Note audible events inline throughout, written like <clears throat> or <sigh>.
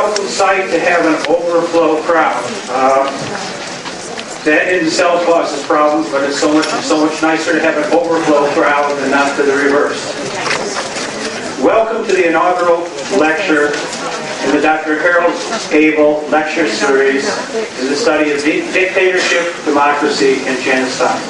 welcome sight to have an overflow crowd. Uh, that in itself causes problems, but it's so much so much nicer to have an overflow crowd than not to the reverse. Welcome to the inaugural lecture in the Dr. Harold Abel Lecture Series in the study of dictatorship, democracy, and genocide.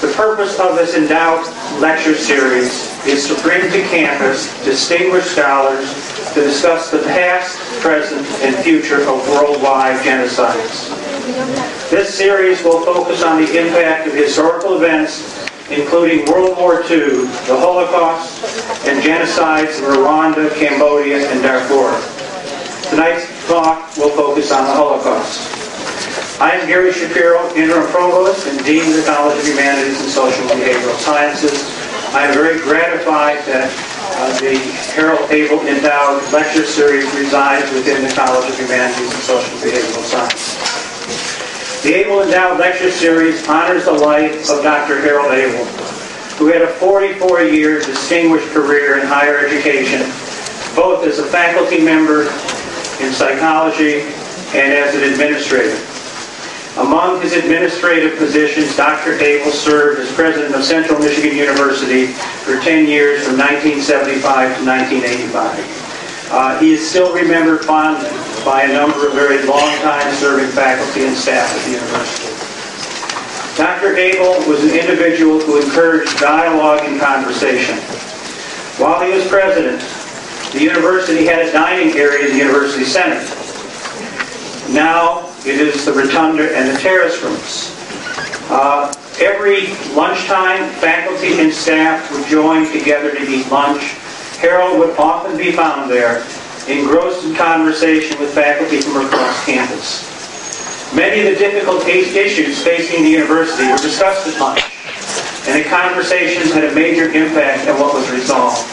The purpose of this endowed lecture series is to bring to campus distinguished scholars to discuss the past, present, and future of worldwide genocides. This series will focus on the impact of historical events including World War II, the Holocaust, and genocides in Rwanda, Cambodia, and Darfur. Tonight's talk will focus on the Holocaust. I am Gary Shapiro, Interim Provost and Dean of the College of Humanities and Social Behavioral Sciences. I am very gratified that uh, the Harold Abel Endowed Lecture Series resides within the College of Humanities and Social Behavioral Sciences. The Abel Endowed Lecture Series honors the life of Dr. Harold Abel, who had a 44-year distinguished career in higher education, both as a faculty member in psychology and as an administrator. Among his administrative positions, Dr. Abel served as president of Central Michigan University for 10 years from 1975 to 1985. Uh, he is still remembered fondly by a number of very long-time serving faculty and staff at the university. Dr. Abel was an individual who encouraged dialogue and conversation. While he was president, the university had a dining area in the university center. Now it is the rotunda and the terrace rooms. Uh, every lunchtime, faculty and staff would join together to eat lunch Harold would often be found there, engrossed in conversation with faculty from across campus. Many of the difficult issues facing the university were discussed at lunch, and the conversations had a major impact on what was resolved.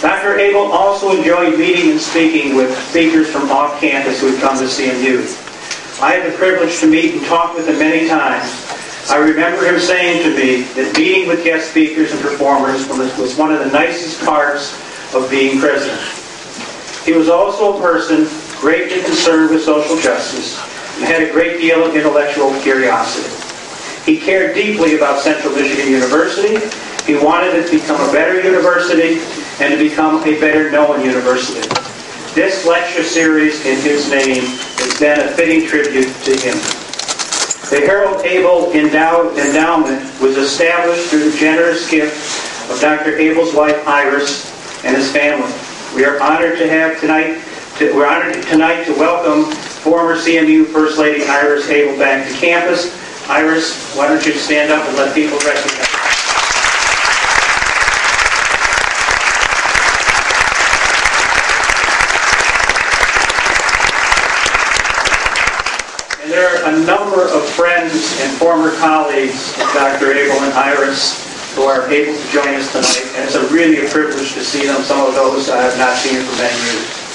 Dr. Abel also enjoyed meeting and speaking with speakers from off campus who had come to CMU. I had the privilege to meet and talk with him many times, I remember him saying to me that meeting with guest speakers and performers was one of the nicest parts of being president. He was also a person greatly concerned with social justice and had a great deal of intellectual curiosity. He cared deeply about Central Michigan University. He wanted it to become a better university and to become a better known university. This lecture series in his name is then a fitting tribute to him. The Harold Abel Endowment was established through the generous gift of Dr. Abel's wife Iris and his family. We are honored to have tonight. To, we're honored tonight to welcome former CMU First Lady Iris Abel back to campus. Iris, why don't you stand up and let people recognize? A number of friends and former colleagues of Dr. Abel and Iris who are able to join us tonight, and it's a really a privilege to see them, some of those I have not seen for many years.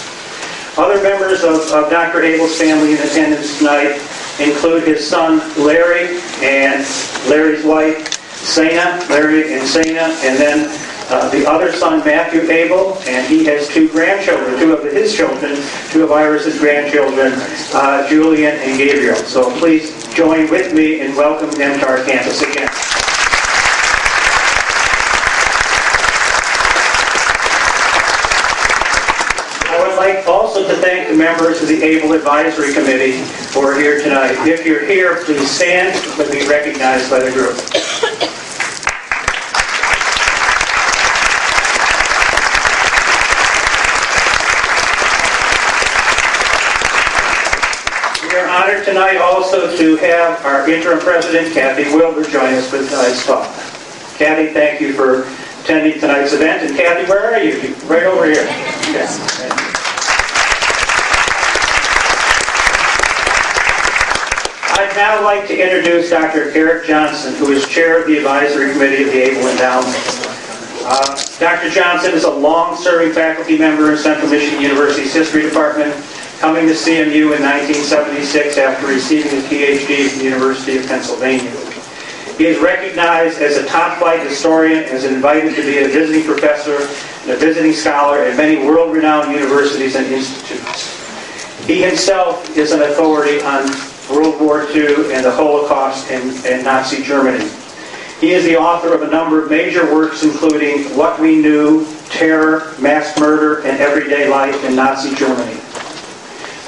Other members of, of Dr. Abel's family in attendance tonight include his son Larry and Larry's wife Sana, Larry and Sana, and then uh, the other son, Matthew Abel, and he has two grandchildren, two of his children, two of Iris's grandchildren, uh, Julian and Gabriel. So please join with me in welcoming them to our campus again. I would like also to thank the members of the Abel Advisory Committee who are here tonight. If you're here, please stand and be recognized by the group. Honored tonight also to have our interim president, Kathy Wilbur, join us with tonight's talk. Kathy, thank you for attending tonight's event. And Kathy, where are you? Right over here. I'd now like to introduce Dr. Eric Johnson, who is chair of the advisory committee of the Abel Endowment. Uh, Dr. Johnson is a long-serving faculty member in Central Michigan University's History Department coming to CMU in 1976 after receiving a PhD from the University of Pennsylvania. He is recognized as a top-flight historian and is invited to be a visiting professor and a visiting scholar at many world-renowned universities and institutes. He himself is an authority on World War II and the Holocaust and, and Nazi Germany. He is the author of a number of major works, including What We Knew, Terror, Mass Murder, and Everyday Life in Nazi Germany,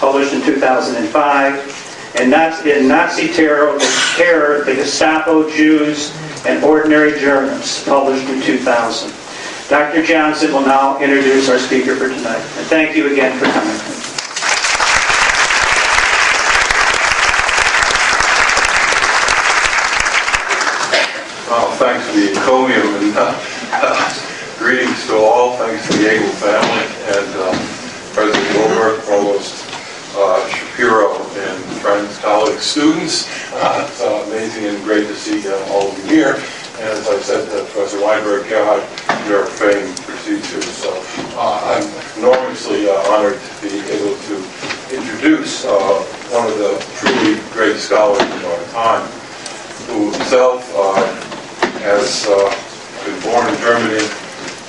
published in 2005, and that's in Nazi Terror, Terror, the Gestapo, Jews, and Ordinary Germans, published in 2000. Dr. Johnson will now introduce our speaker for tonight. And thank you again for coming. Thanks for the encomium and uh, uh, <laughs> greetings to all. Thanks to the Abel family and uh, President Wilbur, Provost uh, Shapiro, and friends, colleagues, students. Uh, it's uh, amazing and great to see all of you here. And as I said to Professor Weinberg, God, your fame precedes you. So I'm enormously honored to be able to introduce one of the truly great scholars of our time, who himself has uh, been born in Germany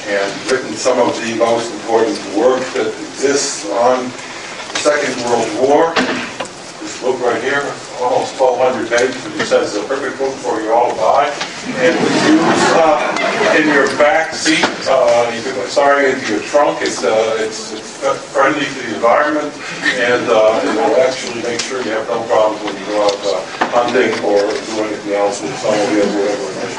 and written some of the most important work that exists on Second World War. This book right here, almost 1,200 pages, but he says it's a perfect book for you all to buy. And was used uh, in your back seat, uh, you can, sorry, into your trunk. It's, uh, it's, it's friendly to the environment, and uh, it will actually make sure you have no problems when you go out uh, hunting or do anything else with snowmobile or whatever.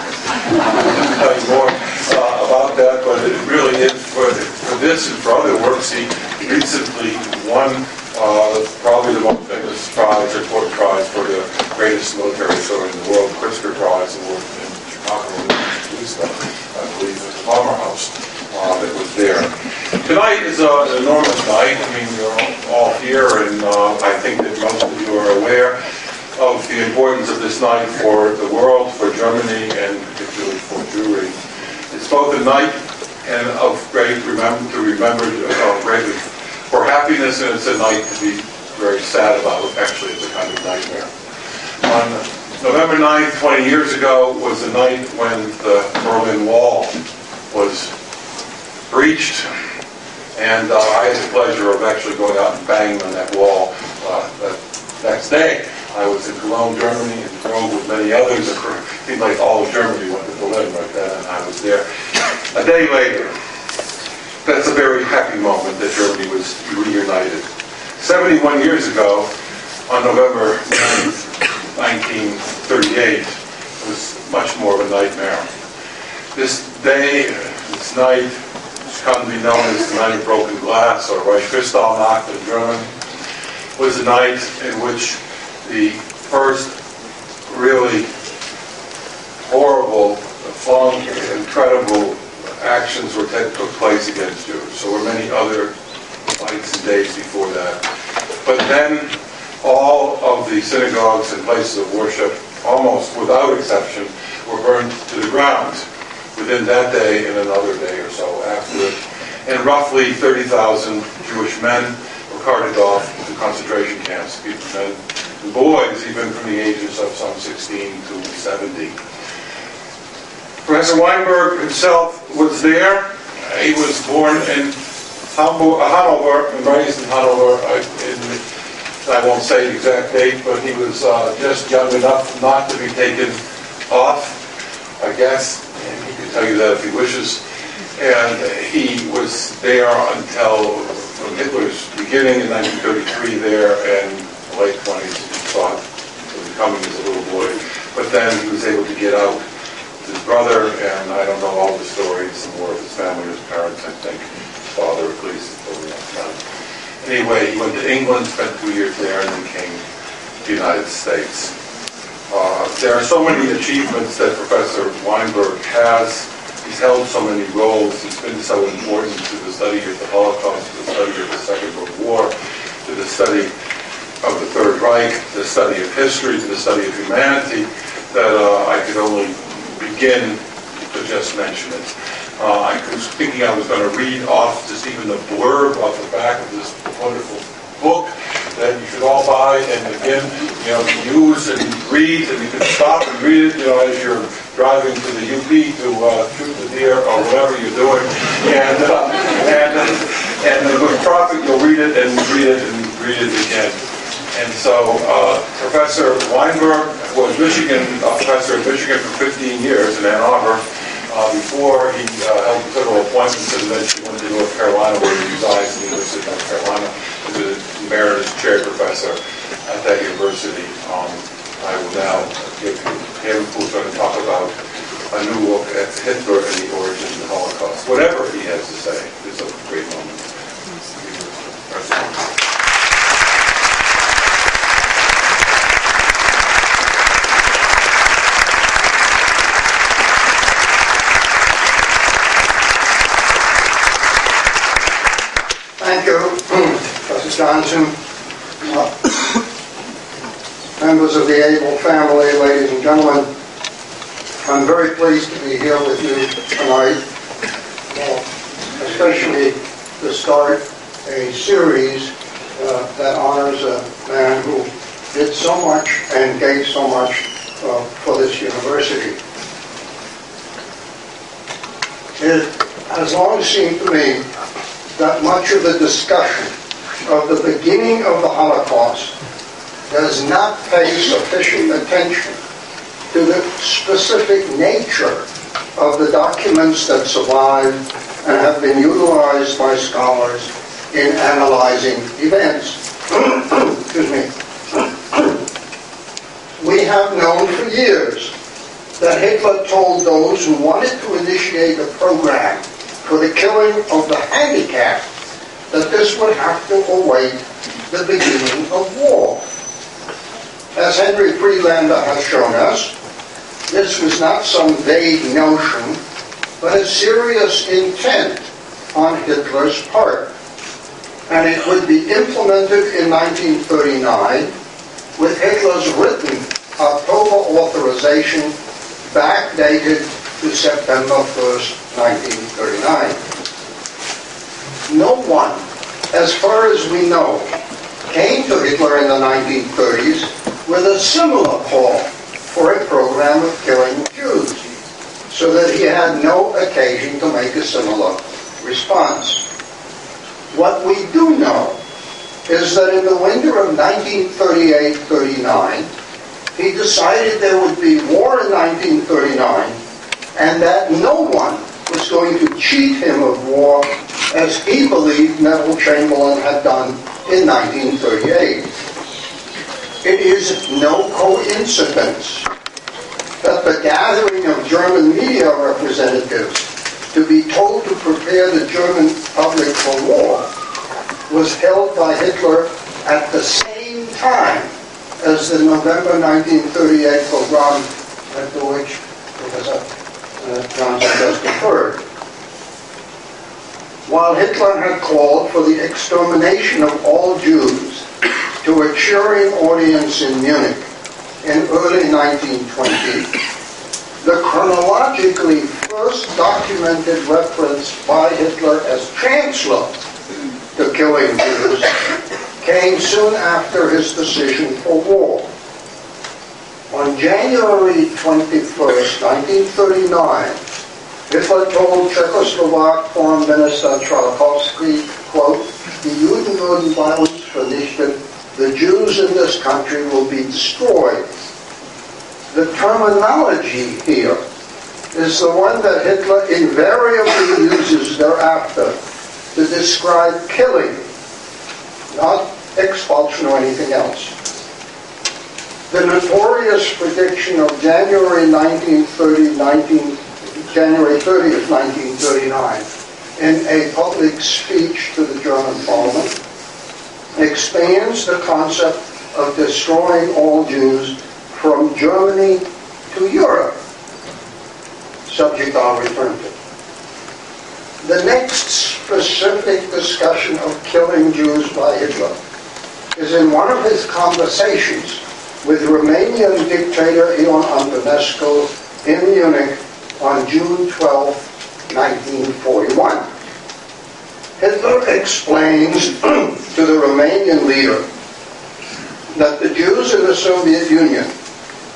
I'll tell you more uh, about that, but it really is for, for this and for other works. He recently won uh, probably the most famous prize, important prize for the greatest military story in the world, Pritzker Prize award in Chicago, I believe, at the Palmer House uh, that was there. Tonight is uh, an enormous night. I mean, you're all here, and uh, I think that most of you are aware of the importance of this night for the world, for Germany, and particularly for Jewry. It's both a night and of great remember to remember uh, great for happiness, and it's a night to be very sad about. Actually, it's a kind of nightmare. On November 9th, 20 years ago, was the night when the Berlin Wall was breached. And uh, I had the pleasure of actually going out and banging on that wall uh, that next day. I was in Cologne, Germany, and drove with many others. Seemed like all of Germany went to Berlin right then, and I was there. A day later, that's a very happy moment that Germany was reunited. 71 years ago, on November 9th, 1938, was much more of a nightmare. This day, this night, which come to be known as the Night of Broken Glass, or Reichskristallnacht in German, was the night in which the first really horrible, long, incredible actions were that took place against Jews. So were many other fights and days before that. But then all of the synagogues and places of worship, almost without exception, were burned to the ground within that day and another day or so after it. And roughly 30,000 Jewish men were carted off to concentration camps, men boys, even from the ages of some 16 to 70. Professor Weinberg himself was there. He was born in Hanover and raised in Hanover. I, won't say the exact date, but he was uh, just young enough not to be taken off, I guess, And he can tell you that if he wishes. And he was there until Hitler's beginning in 1933 there and late 20s he thought of coming as a little boy. But then he was able to get out with his brother, and I don't know all the stories, more of his family, his parents, I think, father at least, Anyway, he went to England, spent two years there, and then came to the United States. Uh, there are so many achievements that Professor Weinberg has. He's held so many roles. He's been so important to the study of the Holocaust, to the study of the Second World War, to the study of the Third Reich, the study of history, to the study of humanity, that uh, I could only begin to just mention it. Uh, I was thinking I was going to read off just even the blurb off the back of this wonderful book that you should all buy and again, you know, use and read and you can stop and read it, you know, as you're driving to the UP to uh, shoot the deer or whatever you're doing. And, uh, and, uh, and with traffic, you'll read it and read it and read it again. And so uh, Professor Weinberg was Michigan, uh, professor at Michigan for 15 years in Ann Arbor uh, before he uh, held federal appointments and she went to North Carolina where he resides in the University of North Carolina as an emeritus chair professor at that university. Um, I will now give him who's going to talk about a new look at Hitler and the origins of the Holocaust. Whatever he has to say is a great moment. Thank you, Professor Johnson. Uh, Members of the Abel family, ladies and gentlemen, I'm very pleased to be here with you tonight, uh, especially to start a series uh, that honors a man who did so much and gave so much uh, for this university. It has long seemed to me that much of the discussion of the beginning of the Holocaust does not pay sufficient attention to the specific nature of the documents that survive and have been utilized by scholars in analyzing events. <clears throat> Excuse me. <clears throat> we have known for years that Hitler told those who wanted to initiate a program for the killing of the handicapped, that this would have to await the beginning of war. As Henry Friedlander has shown us, this was not some vague notion, but a serious intent on Hitler's part. And it would be implemented in 1939 with Hitler's written October authorization backdated to September 1st, 1939. No one, as far as we know, came to Hitler in the 1930s with a similar call for a program of killing Jews, so that he had no occasion to make a similar response. What we do know is that in the winter of 1938-39, he decided there would be war in 1939 and that no one was going to cheat him of war as he believed Neville Chamberlain had done in 1938. It is no coincidence that the gathering of German media representatives to be told to prepare the German public for war was held by Hitler at the same time as the November 1938 pogrom to which Professor uh, Johnson just referred. While Hitler had called for the extermination of all Jews to a cheering audience in Munich in early 1920, the chronologically first documented reference by Hitler as Chancellor to killing Jews came soon after his decision for war. On January 21st, 1939, Hitler told Czechoslovak Foreign Minister Chvalkovsky, quote, the Juden würden bei uns vernichtet, the Jews in this country will be destroyed. The terminology here is the one that Hitler invariably uses thereafter to describe killing, not expulsion or anything else. The notorious prediction of January 1930, 19, January 30th, 1939, in a public speech to the German parliament, expands the concept of destroying all Jews from Germany to Europe. Subject I'll return to. The next specific discussion of killing Jews by Hitler is in one of his conversations with Romanian dictator Ion Antonescu in Munich on June 12, 1941. Hitler explains <clears throat> to the Romanian leader that the Jews in the Soviet Union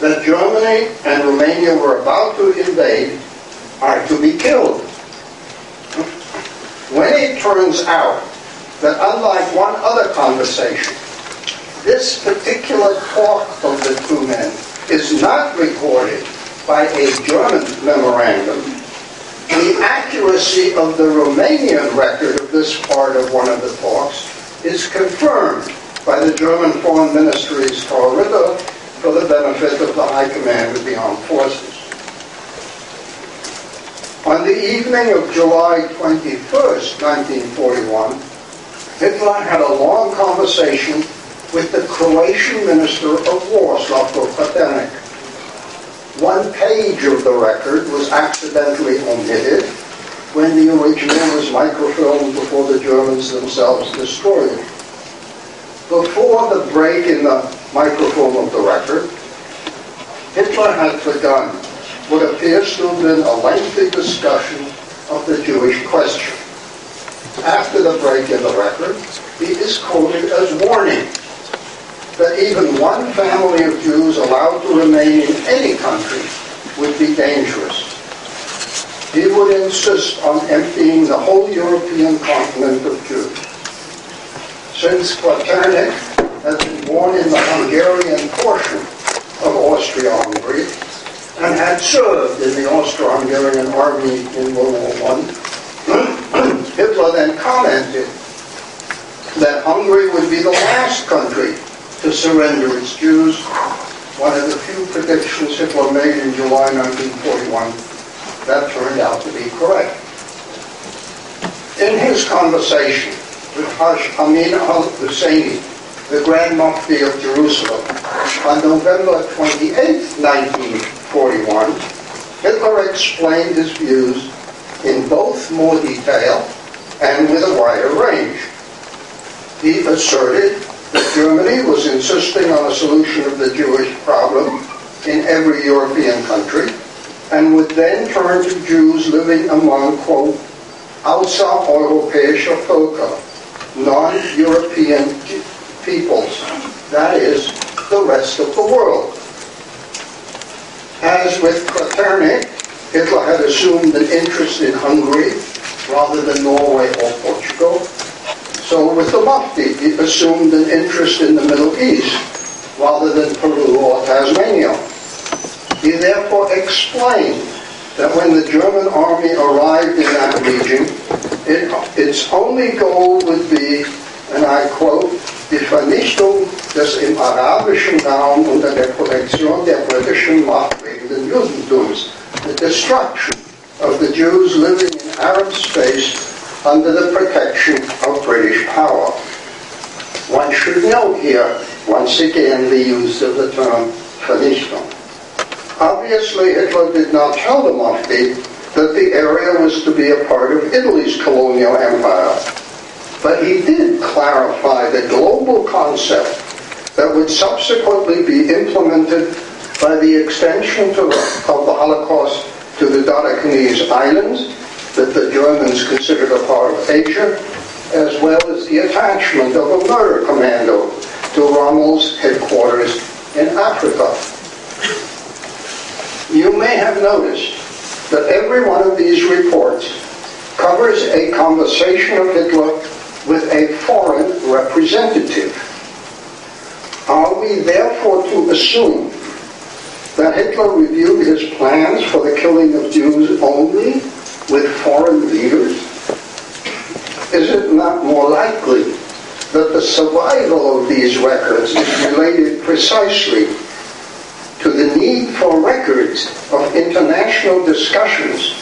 that Germany and Romania were about to invade are to be killed. When it turns out that unlike one other conversation, this particular talk of the two men is not recorded by a German memorandum, the accuracy of the Romanian record of this part of one of the talks is confirmed by the German Foreign Ministry's Torritter for the benefit of the High Command of the Armed Forces. On the evening of July 21st, 1941, Hitler had a long conversation with the Croatian Minister of War, Slavko Kvaternik. One page of the record was accidentally omitted when the original was microfilmed before the Germans themselves destroyed it. Before the break in the microfilm of the record, Hitler had begun what appears to have been a lengthy discussion of the Jewish question. After the break in the record, he is quoted as warning that even one family of Jews allowed to remain in any country would be dangerous. He would insist on emptying the whole European continent of Jews. Since Kvaternik had been born in the Hungarian portion of Austria-Hungary and had served in the Austro-Hungarian army in World War I, <clears throat> Hitler then commented that Hungary would be the last country to surrender its Jews, one of the few predictions Hitler made in July 1941 that turned out to be correct. In his conversation with Haj Amin al-Husseini, the Grand Mufti of Jerusalem, on November 28, 1941, Hitler explained his views in both more detail and with a wider range. He asserted Germany was insisting on a solution of the Jewish problem in every European country and would then turn to Jews living among, quote, außereuropäische Völker, non-European peoples, that is, the rest of the world. As with Kvaternik, Hitler had assumed an interest in Hungary rather than Norway or Portugal. So with the Mufti, he assumed an interest in the Middle East rather than Peru or Tasmania. He therefore explained that when the German army arrived in that region, it, its only goal would be, and I quote, die Vernichtung des im arabischen Raum unter der Protektion der britischen Macht wegen Judentums, the destruction of the Jews living in Arab space under the protection of British power. One should note here, once again, the use of the term Vernichtung. Obviously, Hitler did not tell the Mufti that the area was to be a part of Italy's colonial empire, but he did clarify the global concept that would subsequently be implemented by the extension to, of the Holocaust to the Dodecanese Islands that the Germans considered a part of Asia, as well as the attachment of a murder commando to Rommel's headquarters in Africa. You may have noticed that every one of these reports covers a conversation of Hitler with a foreign representative. Are we therefore to assume that Hitler reviewed his plans for the killing of Jews only with foreign leaders? Is it not more likely that the survival of these records is related precisely to the need for records of international discussions,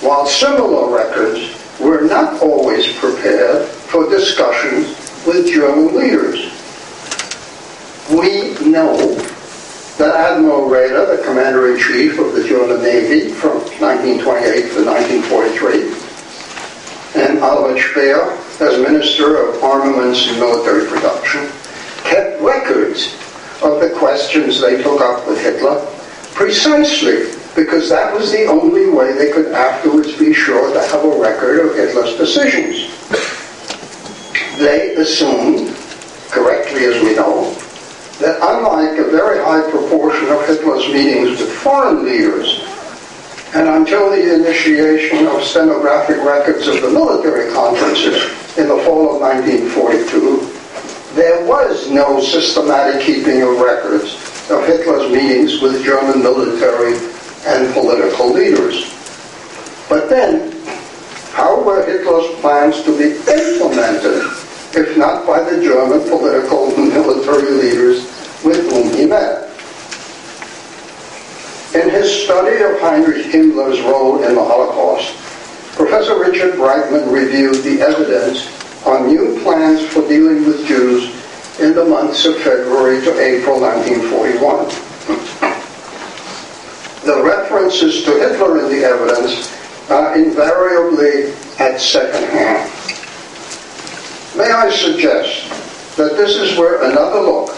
while similar records were not always prepared for discussions with German leaders? We know that Admiral Raeder, the Commander-in-Chief of the German Navy from 1928 to 1943, and Albert Speer, as Minister of Armaments and Military Production, kept records of the questions they took up with Hitler precisely because that was the only way they could afterwards be sure to have a record of Hitler's decisions. They assumed, correctly as we know, that unlike a very high proportion of Hitler's meetings with foreign leaders, and until the initiation of stenographic records of the military conferences in the fall of 1942, there was no systematic keeping of records of Hitler's meetings with German military and political leaders. But then, how were Hitler's plans to be implemented if not by the German political and military leaders with whom he met? In his study of Heinrich Himmler's role in the Holocaust, Professor Richard Breitman reviewed the evidence on new plans for dealing with Jews in the months of February to April 1941. The references to Hitler in the evidence are invariably at second hand. May I suggest that this is where another look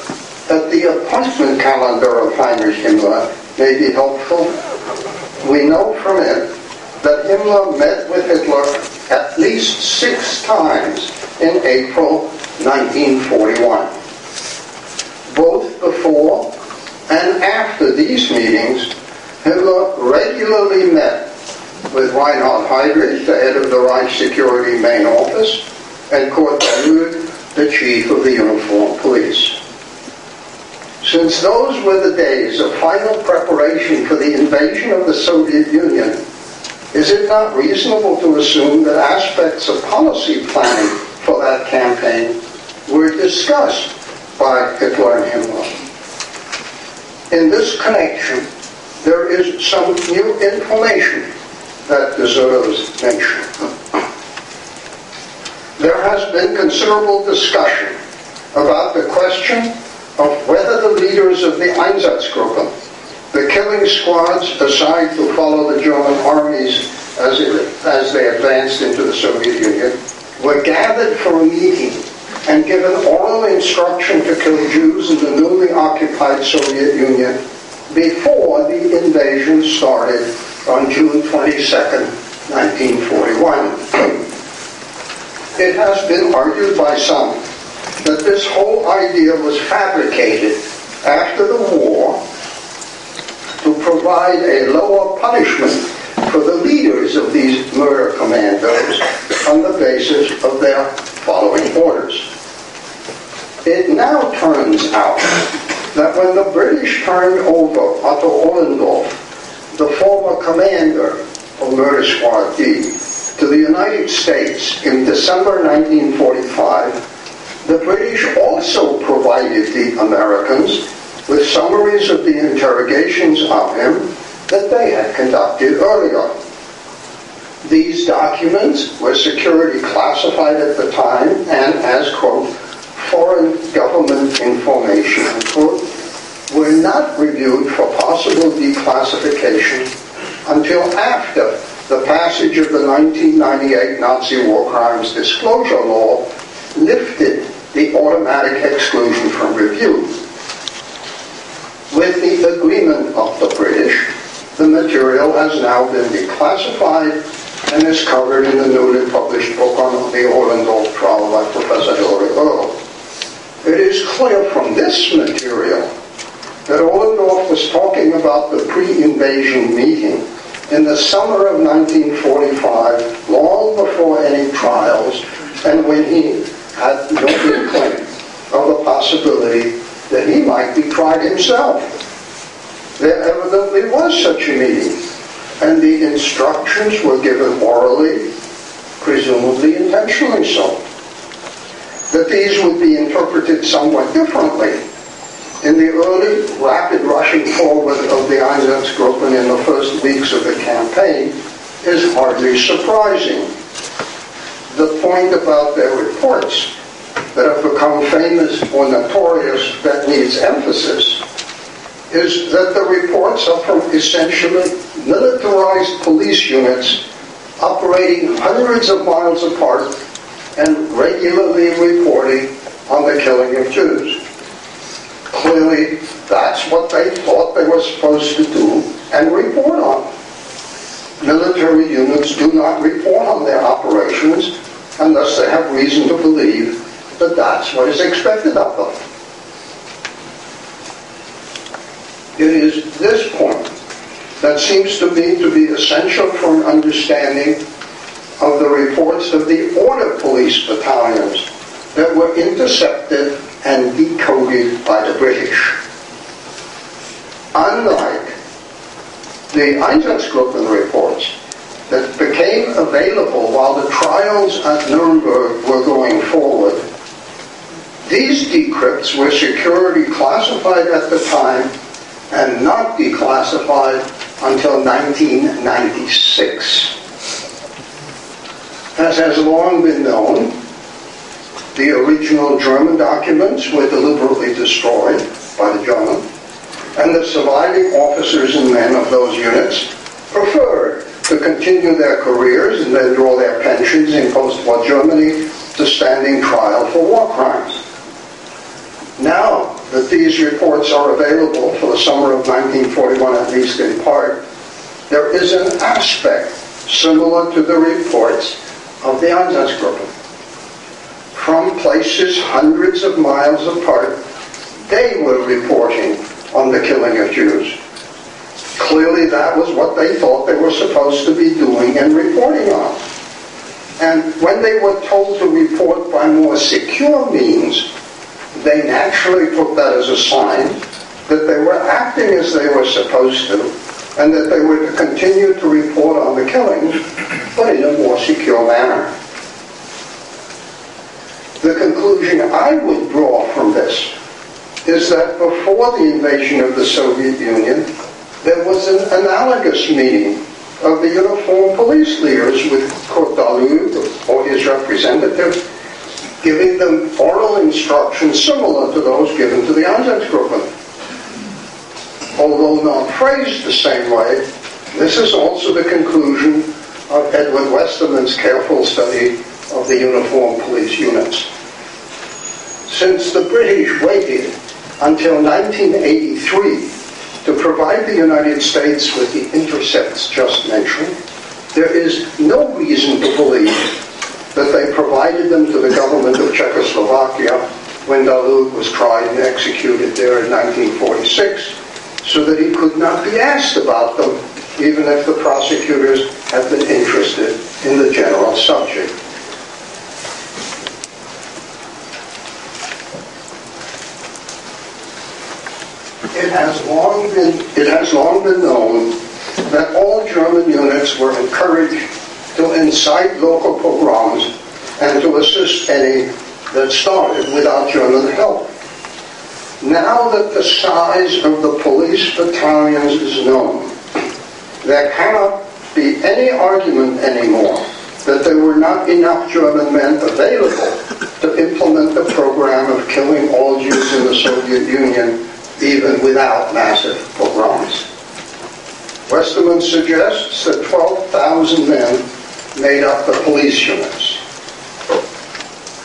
at the appointment calendar of Heinrich Himmler may be helpful. We know from it that Himmler met with Hitler at least six times in April 1941. Both before and after these meetings, Himmler regularly met with Reinhard Heydrich, the head of the Reich Security Main Office, and Kurt Daluege, the chief of the Uniform Police. Since those were the days of final preparation for the invasion of the Soviet Union, is it not reasonable to assume that aspects of policy planning for that campaign were discussed by Hitler and Himmler? In this connection, there is some new information that deserves mention. There has been considerable discussion about the question of whether the leaders of the Einsatzgruppe, the killing squads assigned to follow the German armies as, it, as they advanced into the Soviet Union, were gathered for a meeting and given oral instruction to kill Jews in the newly occupied Soviet Union before the invasion started on June 22, 1941. <clears throat> It has been argued by some that this whole idea was fabricated after the war to provide a lower punishment for the leaders of these murder commandos on the basis of their following orders. It now turns out that when the British turned over Otto Ohlendorf, the former commander of Murder Squad D, to the United States in December 1945, the British also provided the Americans with summaries of the interrogations of him that they had conducted earlier. These documents were security classified at the time and as, quote, foreign government information, quote, were not reviewed for possible declassification until after the passage of the 1998 Nazi war crimes disclosure law lifted the automatic exclusion from review. With the agreement of the British, the material has now been declassified and is covered in the newly published book on the Ohlendorf trial by Professor Hilary Earl. It is clear from this material that Ohlendorf was talking about the pre-invasion meeting in the summer of 1945, long before any trials, and when he had no inkling of the possibility that he might be tried himself. There evidently was such a meeting, and the instructions were given orally, presumably intentionally so. That these would be interpreted somewhat differently in the early rapid rushing forward of the Einsatzgruppen in the first weeks of the campaign is hardly surprising. The point about their reports that have become famous or notorious that needs emphasis is that the reports are from essentially militarized police units operating hundreds of miles apart and regularly reporting on the killing of Jews. Clearly, that's what they thought they were supposed to do and report on. Military units do not report on their operations unless they have reason to believe that that's what is expected of them. It is this point that seems to me to be essential for an understanding of the reports of the order police battalions that were intercepted and decoded by the British. Unlike the Einsatzgruppen reports that became available while the trials at Nuremberg were going forward, these decrypts were security classified at the time and not declassified until 1996. As has long been known, the original German documents were deliberately destroyed by the Germans, and the surviving officers and men of those units preferred to continue their careers and then draw their pensions in post-war Germany to standing trial for war crimes. Now that these reports are available for the summer of 1941, at least in part, there is an aspect similar to the reports of the Einsatzgruppen. From places hundreds of miles apart, they were reporting on the killing of Jews. Clearly that was what they thought they were supposed to be doing and reporting on. And when they were told to report by more secure means, they naturally took that as a sign that they were acting as they were supposed to and that they were to continue to report on the killings, but in a more secure manner. The conclusion I would draw from this is that before the invasion of the Soviet Union, there was an analogous meeting of the uniformed police leaders with Daluege or his representative giving them oral instructions similar to those given to the Einsatzgruppen. Although not phrased the same way, this is also the conclusion of Edward Westermann's careful study of the uniformed police units. Since the British waited until 1983 to provide the United States with the intercepts just mentioned, there is no reason to believe that they provided them to the government of Czechoslovakia when Daluege was tried and executed there in 1946 so that he could not be asked about them even if the prosecutors had been interested in the general subject. It has long been, it has long been known that all German units were encouraged to incite local pogroms and to assist any that started without German help. Now that the size of the police battalions is known, there cannot be any argument anymore that there were not enough German men available to implement the program of killing all Jews in the Soviet Union even without massive pogroms. Westermann suggests that 12,000 men made up the police units.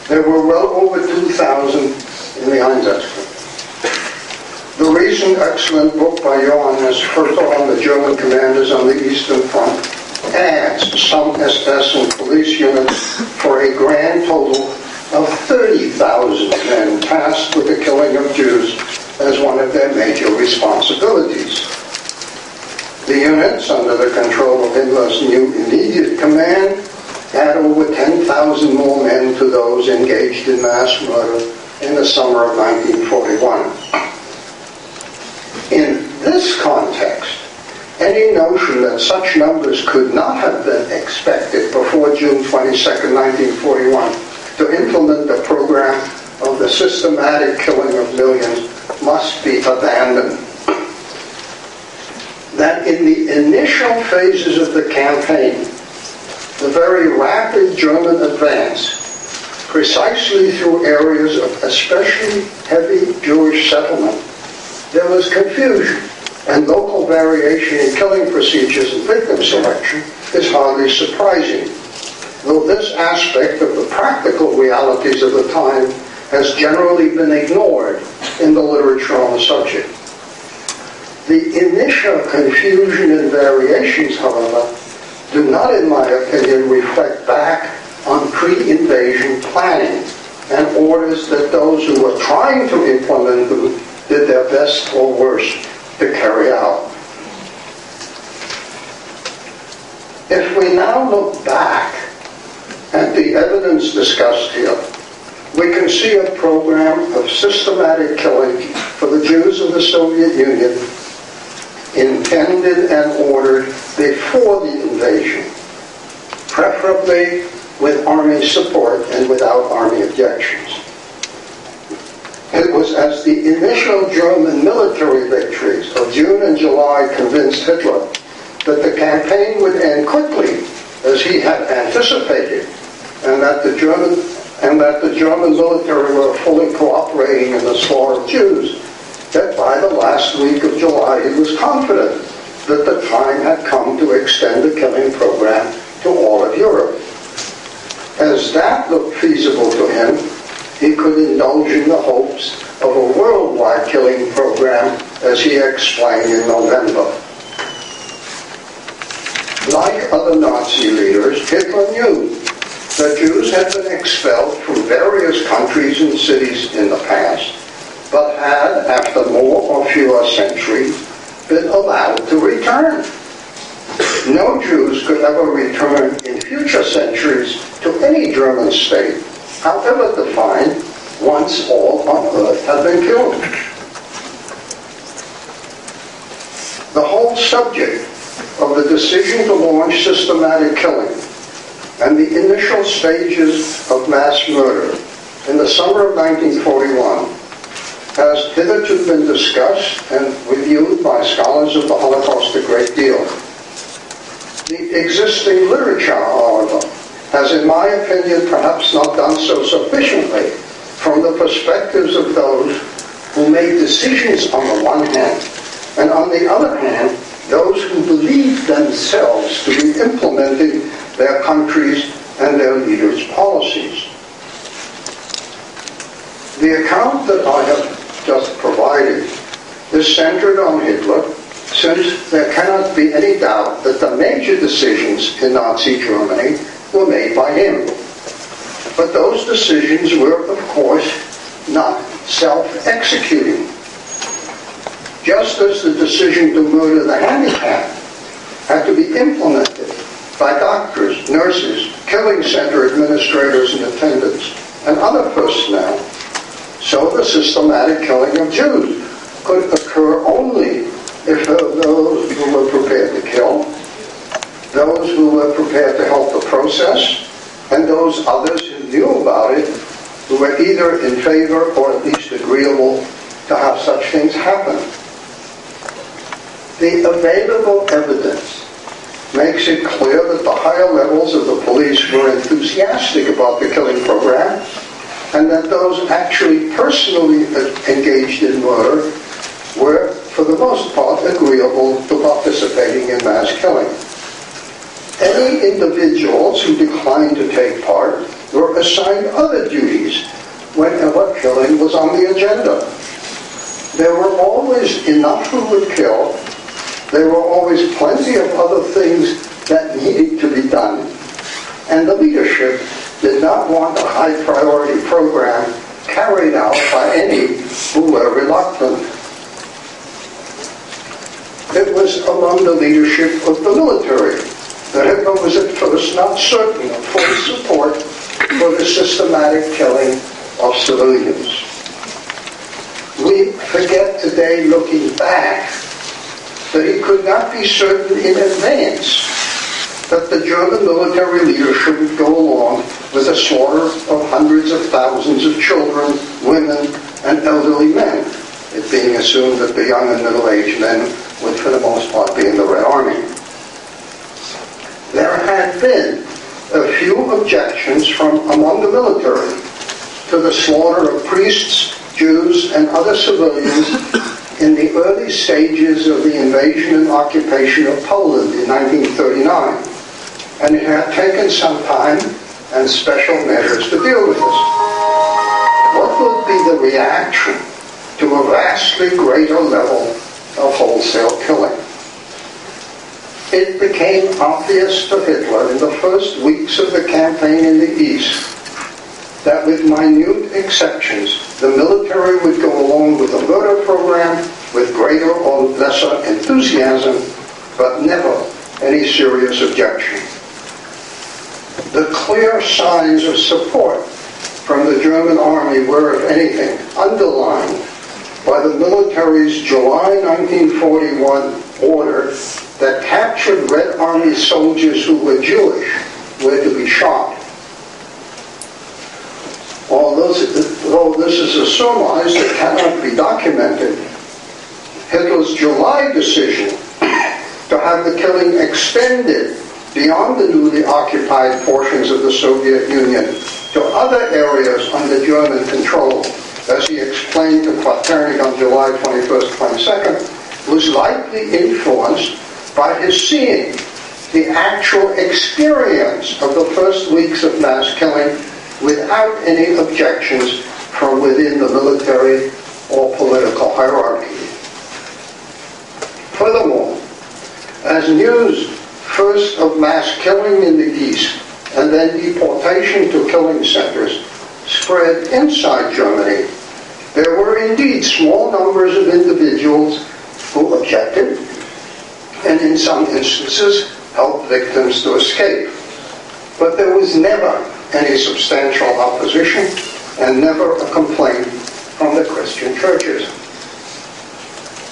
There were well over 2,000 in the Einsatzgruppe. The recent excellent book by Johannes Hürter on the German commanders on the Eastern Front adds some SS and police units for a grand total of 30,000 men tasked with the killing of Jews as one of their major responsibilities. The units, under the control of Himmler's new immediate command, had over 10,000 more men to those engaged in mass murder in the summer of 1941. In this context, any notion that such numbers could not have been expected before June 22, 1941, to implement the program of the systematic killing of millions must be abandoned. That in the initial phases of the campaign, the very rapid German advance, precisely through areas of especially heavy Jewish settlement, there was confusion and local variation in killing procedures and victim selection is hardly surprising, though this aspect of the practical realities of the time has generally been ignored in the literature on the subject. The initial confusion and variations, however, do not, in my opinion, reflect back on pre-invasion planning and orders that those who were trying to implement them did their best or worst to carry out. If we now look back at the evidence discussed here, we can see a program of systematic killing for the Jews of the Soviet Union intended and ordered before the invasion, preferably with army support and without army objections. It was as the initial German military victories of June and July convinced Hitler that the campaign would end quickly, as he had anticipated, and that the German and that the German military were fully cooperating in the slaughter of Jews, that by the last week of July he was confident that the time had come to extend the killing program to all of Europe. As that looked feasible to him, he could indulge in the hopes of a worldwide killing program as he explained in November. Like other Nazi leaders, Hitler knew that Jews had been expelled from various countries and cities in the past, but had, after more or fewer centuries, been allowed to return. No Jews could ever return in future centuries to any German state, however defined, once all on earth had been killed. The whole subject of the decision to launch systematic killing and the initial stages of mass murder in the summer of 1941 has hitherto been discussed and reviewed by scholars of the Holocaust a great deal. The existing literature, however, has in my opinion perhaps not done so sufficiently from the perspectives of those who made decisions on the one hand, and on the other hand, those who believed themselves to be implementing their countries and their leaders' policies. The account that I have just provided is centered on Hitler since there cannot be any doubt that the major decisions in Nazi Germany were made by him. But those decisions were, of course, not self-executing. Just as the decision to murder the handicapped had to be implemented by doctors, nurses, killing center administrators and attendants, and other personnel, so the systematic killing of Jews could occur only if those who were prepared to kill, those who were prepared to help the process, and those others who knew about it, who were either in favor or at least agreeable to have such things happen. The available evidence makes it clear that the higher levels of the police were enthusiastic about the killing program and that those actually personally engaged in murder were, for the most part, agreeable to participating in mass killing. Any individuals who declined to take part were assigned other duties whenever killing was on the agenda. There were always enough who would kill. There were always plenty of other things that needed to be done. And the leadership did not want a high priority program carried out by any who were reluctant. It was among the leadership of the military that Hitler was at first not certain of full support for the systematic killing of civilians. We forget today, looking back, that he could not be certain in advance that the German military leadership would go along with the slaughter of hundreds of thousands of children, women, and elderly men, it being assumed that the young and middle-aged men would for the most part be in the Red Army. There had been a few objections from among the military to the slaughter of priests, Jews, and other civilians in the early stages of the invasion and occupation of Poland in 1939. And it had taken some time and special measures to deal with this. What would be the reaction to a vastly greater level of wholesale killing? It became obvious to Hitler in the first weeks of the campaign in the East that with minute exceptions, the military would go along with the murder program with greater or lesser enthusiasm, but never any serious objection. The clear signs of support from the German army were, if anything, underlined by the military's July 1941 order that captured Red Army soldiers who were Jewish were to be shot. Although this is a surmise that cannot be documented, Hitler's July decision to have the killing extended beyond the newly occupied portions of the Soviet Union to other areas under German control, as he explained to Kvaternik on July 21st, 22nd, was likely influenced by his seeing the actual experience of the first weeks of mass killing without any objections from within the military or political hierarchy. Furthermore, as news first of mass killing in the East and then deportation to killing centers spread inside Germany, there were indeed small numbers of individuals who objected and in some instances helped victims to escape. But there was never any substantial opposition and never a complaint from the Christian churches.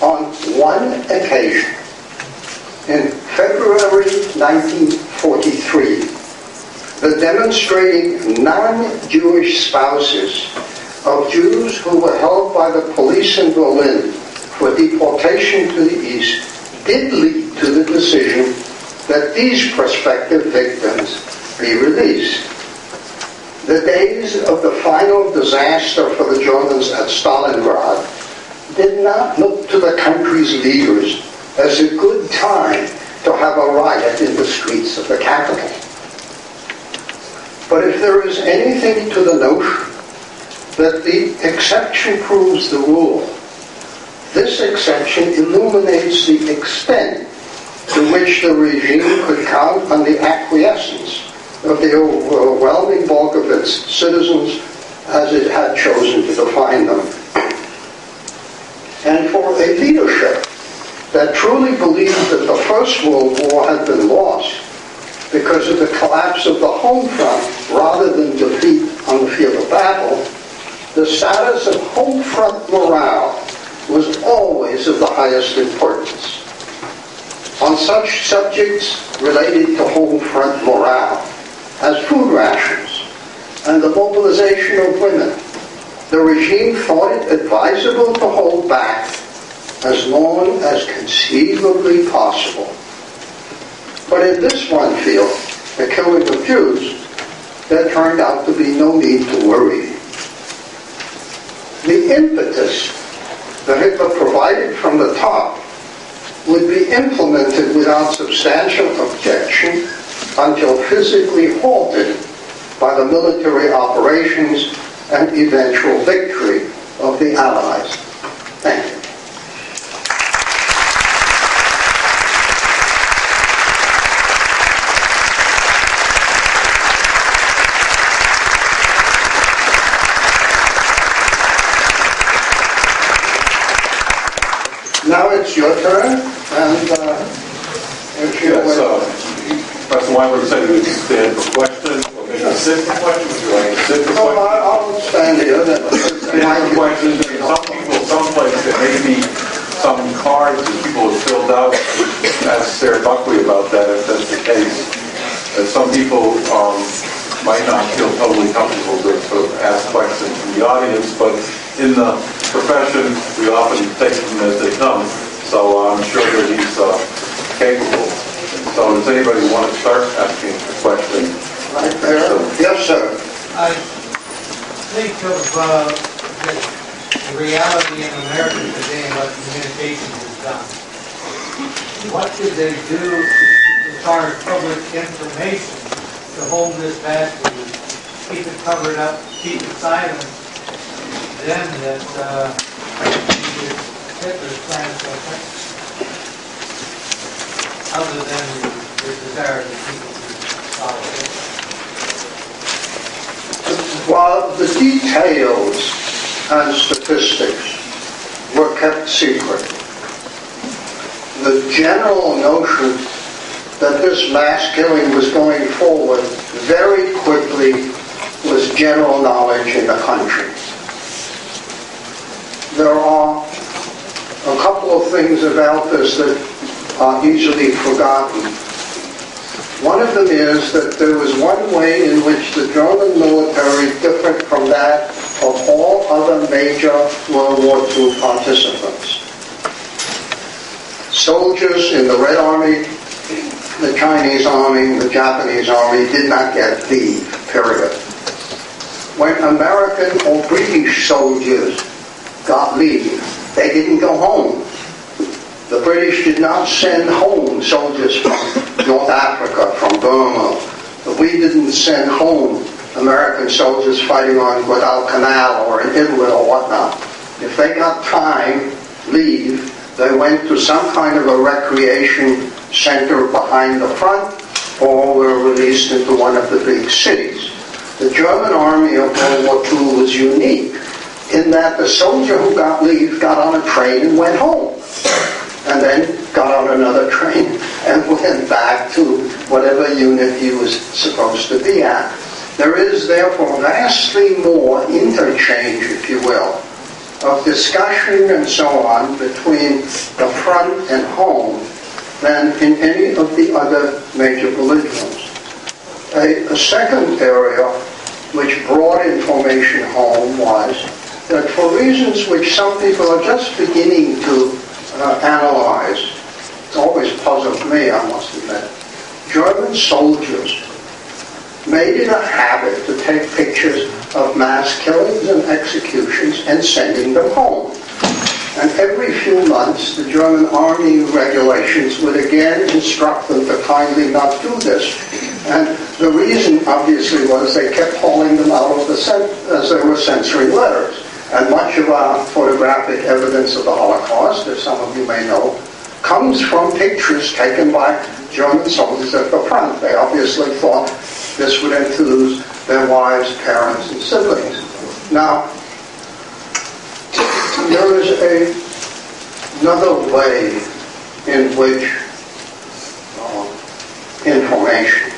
On one occasion, in February 1943, the demonstrating non-Jewish spouses of Jews who were held by the police in Berlin for deportation to the East did lead to the decision that these prospective victims be released. The days of the final disaster for the Germans at Stalingrad did not look to the country's leaders as a good time to have a riot in the streets of the capital. But if there is anything to the notion that the exception proves the rule, this exception illuminates the extent to which the regime could count on the acquiescence of the overwhelming bulk of its citizens as it had chosen to define them. And for a leadership that truly believed that the First World War had been lost because of the collapse of the home front rather than defeat on the field of battle, the status of home front morale was always of the highest importance. On such subjects related to home front morale, as food rations and the mobilization of women, the regime thought it advisable to hold back as long as conceivably possible. But in this one field, the killing of Jews, there turned out to be no need to worry. The impetus that Hitler provided from the top would be implemented without substantial objection until physically halted by the military operations and eventual victory of the Allies. Thank you. Now it's your turn, and uh, if you Yes, would... uh, Professor Weinberg said he would stand for questions, or maybe sit for questions, you like to sit for Oh? I- I'll stand here. then. Questions, I mean, some people, someplace, there may be some cards that people have filled out, ask Sarah Buckley about that, if that's the case. And some people um, might not feel totally comfortable to to ask questions from the audience, but in the profession, we often take them as they come, so I'm sure that he's uh, capable. So does anybody want to start asking a question? Right there. Yes, sir. I think of uh, the reality in America today and what communications is done. What should they do as far as public information to hold this back, to keep it covered up, keep it silent, then that uh, Hitler's plans will affect other than the desire of the people to follow Hitler? While the details and statistics were kept secret. The general notion that this mass killing was going forward very quickly was general knowledge in the country. There are a couple of things about this that are easily forgotten. One of them is that there was one way in which the German military differed from that of all other major World War II participants. Soldiers in the Red Army, the Chinese Army, the Japanese Army did not get leave, period. When American or British soldiers got leave, they didn't go home. The British did not send home soldiers from North Africa, from Burma. But We didn't send home American soldiers fighting on Guadalcanal or in Italy or whatnot. If they got time, leave, they went to some kind of a recreation center behind the front or were released into one of the big cities. The German army of World War II was unique in that the soldier who got leave got on a train and went home. And then got on another train and went back to whatever unit he was supposed to be at. There is therefore vastly more interchange, if you will, of discussion and so on between the front and home than in any of the other major belligerents. A, a second area which brought information home was that for reasons which some people are just beginning to uh, analyze, it's always puzzled me, I must admit, German soldiers made it a habit to take pictures of mass killings and executions and sending them home. And every few months, the German army regulations would again instruct them to kindly not do this. And the reason, obviously, was they kept hauling them out of the cent- as they were censoring letters. And much of our photographic evidence of the Holocaust, as some of you may know, comes from pictures taken by German soldiers at the front. They obviously thought this would enthuse their wives, parents, and siblings. Now, there is a, another way in which uh, information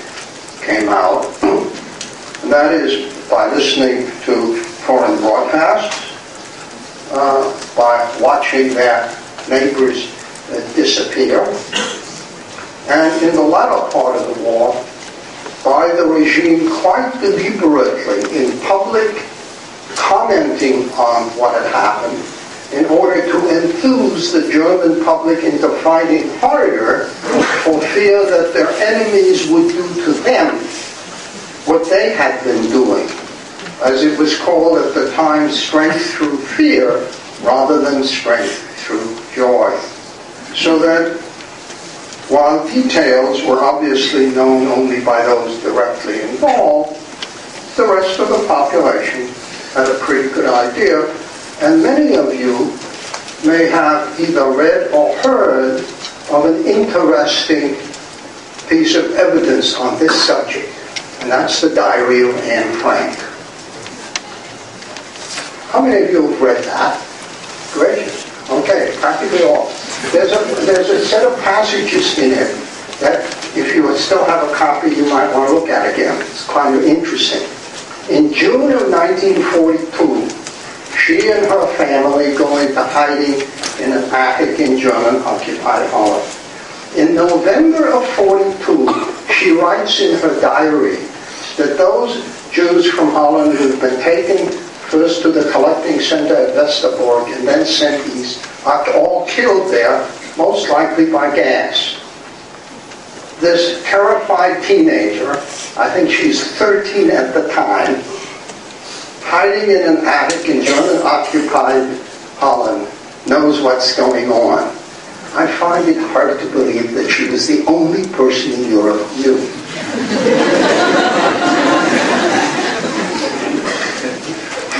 came out, <clears throat> and that is by listening to foreign broadcasts, uh, by watching their neighbors uh, disappear, and in the latter part of the war, by the regime quite deliberately in public commenting on what had happened in order to enthuse the German public into fighting harder for fear that their enemies would do to them what they had been doing. As it was called at the time, strength through fear rather than strength through joy. So that while details were obviously known only by those directly involved, the rest of the population had a pretty good idea, and many of you may have either read or heard of an interesting piece of evidence on this subject, and that's the diary of Anne Frank. How many of you have read that? Gracious. Okay, practically all. There's a, there's a set of passages in it that if you still have a copy, you might want to look at again. It's kind of interesting. In June of 1942, she and her family go into hiding in an attic in German-occupied Holland. In November of 42, she writes in her diary that those Jews from Holland who've been taken first to the collecting center at Westerbork and then sent east are all killed there, most likely by gas. This terrified teenager, I think she's 13 at the time, hiding in an attic in German-occupied Holland, knows what's going on. I find it hard to believe that she was the only person in Europe who knew.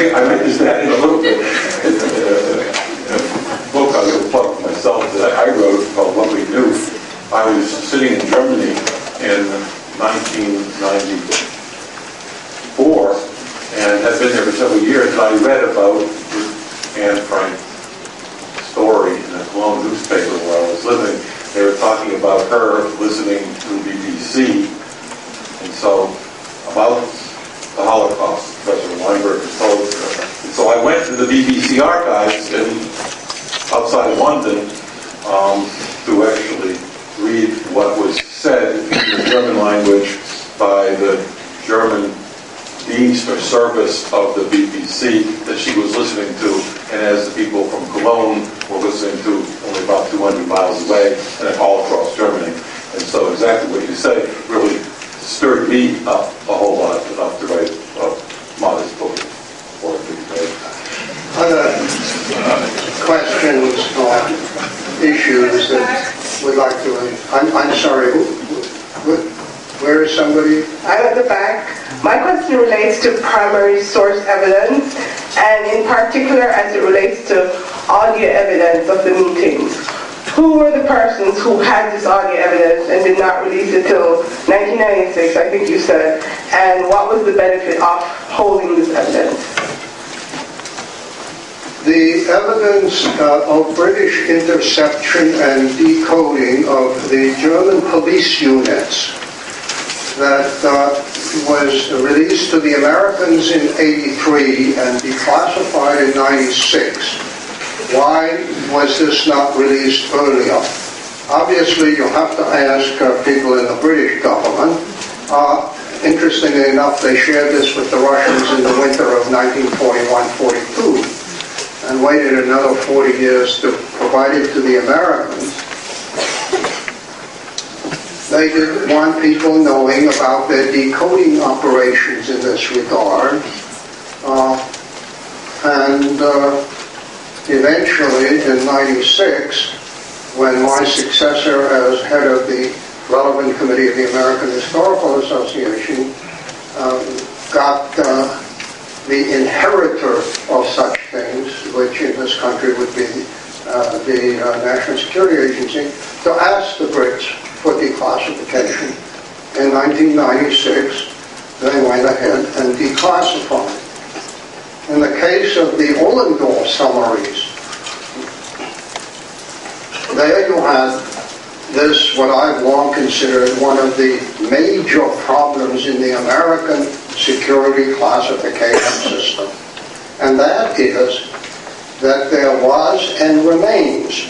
I mentioned that in a little bit. a book I'll plug myself that I wrote called What We Do. I was sitting in Germany in 1994 and had been there for several years. And I read about Anne Frank's story in a Cologne newspaper where I was living. They were talking about her listening to BBC. And so about the Holocaust, Professor Weinberg told. So I went to the BBC archives in, outside London um, to actually read what was said in the German language by the German deans for service of the BBC that she was listening to, and as the people from Cologne were listening to, only about 200 miles away, and all across Germany. And so exactly what you say really stirred me up a whole lot enough to write a modest book or a big page. Other questions or issues that we'd like to, I'm, I'm sorry, who- who- where is somebody? I'm at the back. My question relates to primary source evidence, and in particular as it relates to audio evidence of the meetings. Who were the persons who had this audio evidence and did not release it till 1996, I think you said, and what was the benefit of holding this evidence? The evidence uh, of British interception and decoding of the German police units that uh, was released to the Americans in 83 and declassified in 96. Why was this not released earlier? Obviously, you have to ask uh, people in the British government. Uh, interestingly enough, they shared this with the Russians in the winter of 1941-42 and waited another 40 years to provide it to the Americans. They didn't want people knowing about their decoding operations in this regard. Uh, and uh, eventually, in 96, when my successor as head of the relevant committee of the American Historical Association um, got uh, the inheritor of such things, which in this country would be uh, the uh, National Security Agency, to ask the Brits for declassification. In 1996, they went ahead and declassified. In the case of the Ohlendorf summaries, there you had this, what I've long considered one of the major problems in the American security classification <laughs> system. And that is that there was and remains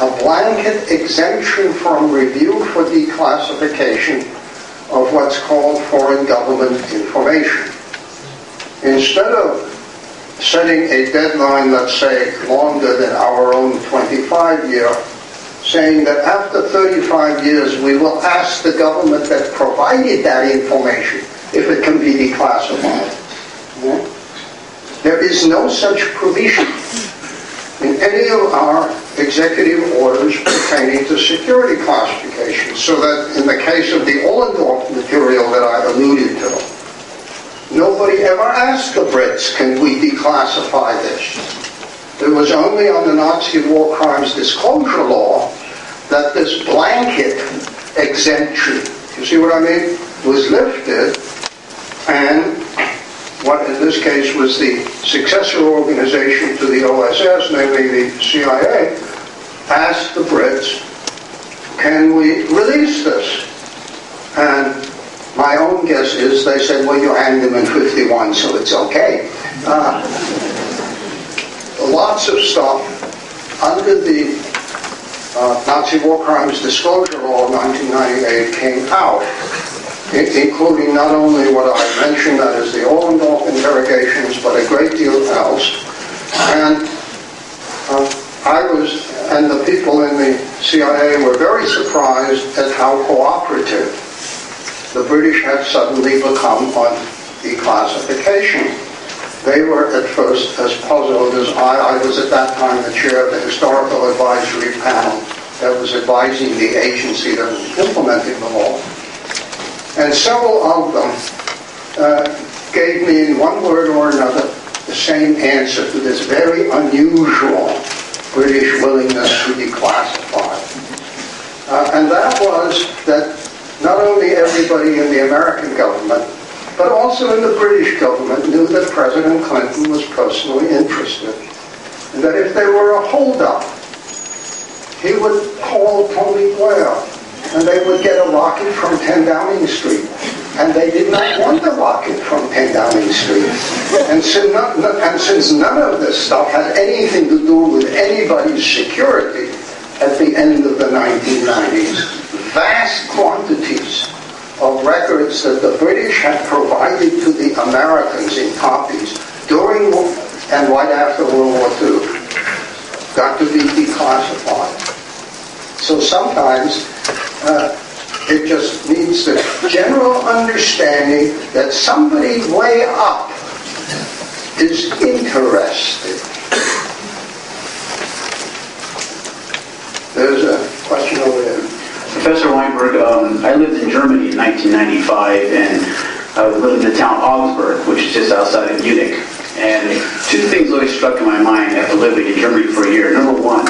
a blanket exemption from review for declassification of what's called foreign government information. Instead of setting a deadline, let's say, longer than our own 25 year, saying that after 35 years we will ask the government that provided that information if it can be declassified. Yeah? There is no such provision in any of our executive orders pertaining to security classification, so that in the case of the Ohlendorf material that I alluded to, nobody ever asked the Brits, can we declassify this? It was only on the Nazi war crimes disclosure law that this blanket exemption, you see what I mean, was lifted, and what in this case was the successor organization to the OSS, namely the CIA, asked the Brits, can we release this? And my own guess is they said, well, you hanged them in 51, so it's okay. Uh, lots of stuff under the uh, Nazi War Crimes Disclosure Law of 1998 came out, including not only what I mentioned, that is the Ohlendorf interrogations, but a great deal else. And uh, I was, and the people in the CIA were very surprised at how cooperative the British had suddenly become on declassification. They were at first as puzzled as I. I was at that time the chair of the historical advisory panel that was advising the agency that was implementing the law. And several of them uh, gave me in one word or another the same answer to this very unusual British willingness to declassify. Uh, and that was that not only everybody in the American government, but also in the British government knew that President Clinton was personally interested. And that if there were a holdup, he would call Tony Blair and they would get a rocket from 10 Downing Street and they did not want the rocket from 10 Downing Street. And, and since none of this stuff had anything to do with anybody's security at the end of the 1990s, vast quantities of records that the British had provided to the Americans in copies during and right after World War II got to be declassified. So sometimes uh, it just needs the general understanding that somebody way up is interested. There's a question over there. Professor Weinberg, um, I lived in Germany in 1995, and I lived in the town Augsburg, which is just outside of Munich. And two things always struck in my mind after living in Germany for a year. Number one,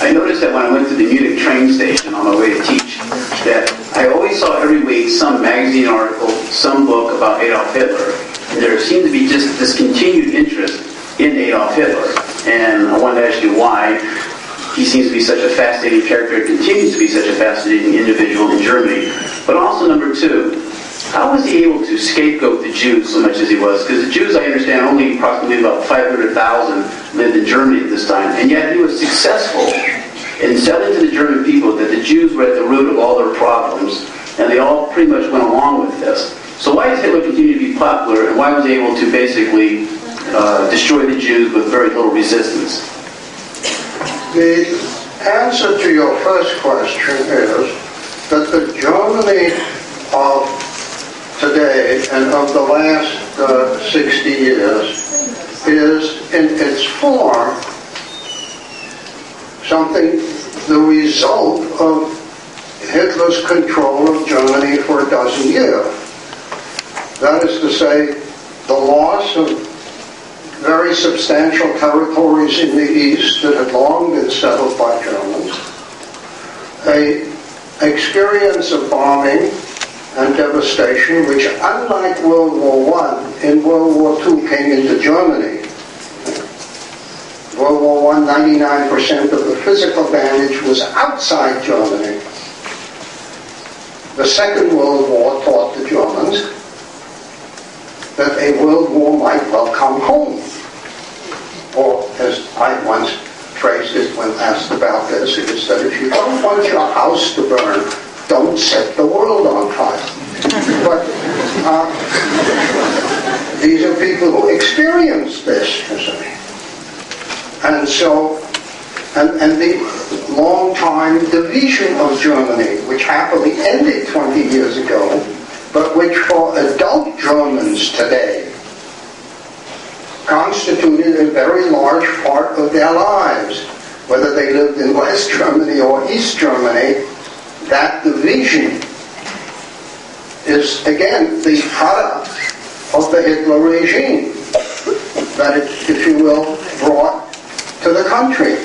I noticed that when I went to the Munich train station on my way to teach, that I always saw every week some magazine article, some book about Adolf Hitler. And there seemed to be just this continued interest in Adolf Hitler. And I wanted to ask you why he seems to be such a fascinating character, and continues to be such a fascinating individual in Germany. But also, number two, how was he able to scapegoat the Jews so much as he was? Because the Jews, I understand, only approximately about 500,000 lived in Germany at this time, and yet he was successful in selling to the German people that the Jews were at the root of all their problems, and they all pretty much went along with this. So why does Hitler continue to be popular, and why was he able to basically uh, destroy the Jews with very little resistance? The answer to your first question is that the Germany of today and of the last uh, 60 years is in its form something the result of Hitler's control of Germany for a dozen years. That is to say, the loss of very substantial territories in the east that had long been settled by Germans, a experience of bombing and devastation which, unlike World War I, in World War II came into Germany. World War I, 99% of the physical damage was outside Germany. The Second World War taught the Germans that a world war might well come home. Or, as I once phrased it when asked about this, it is that if you don't want your house to burn, don't set the world on fire. <laughs> but uh, these are people who experienced this, you see. And so, and, and the long-time division of Germany, which happily ended 20 years ago, but which for adult Germans today constituted a very large part of their lives. Whether they lived in West Germany or East Germany, that division is, again, the product of the Hitler regime that it, if you will, brought to the country.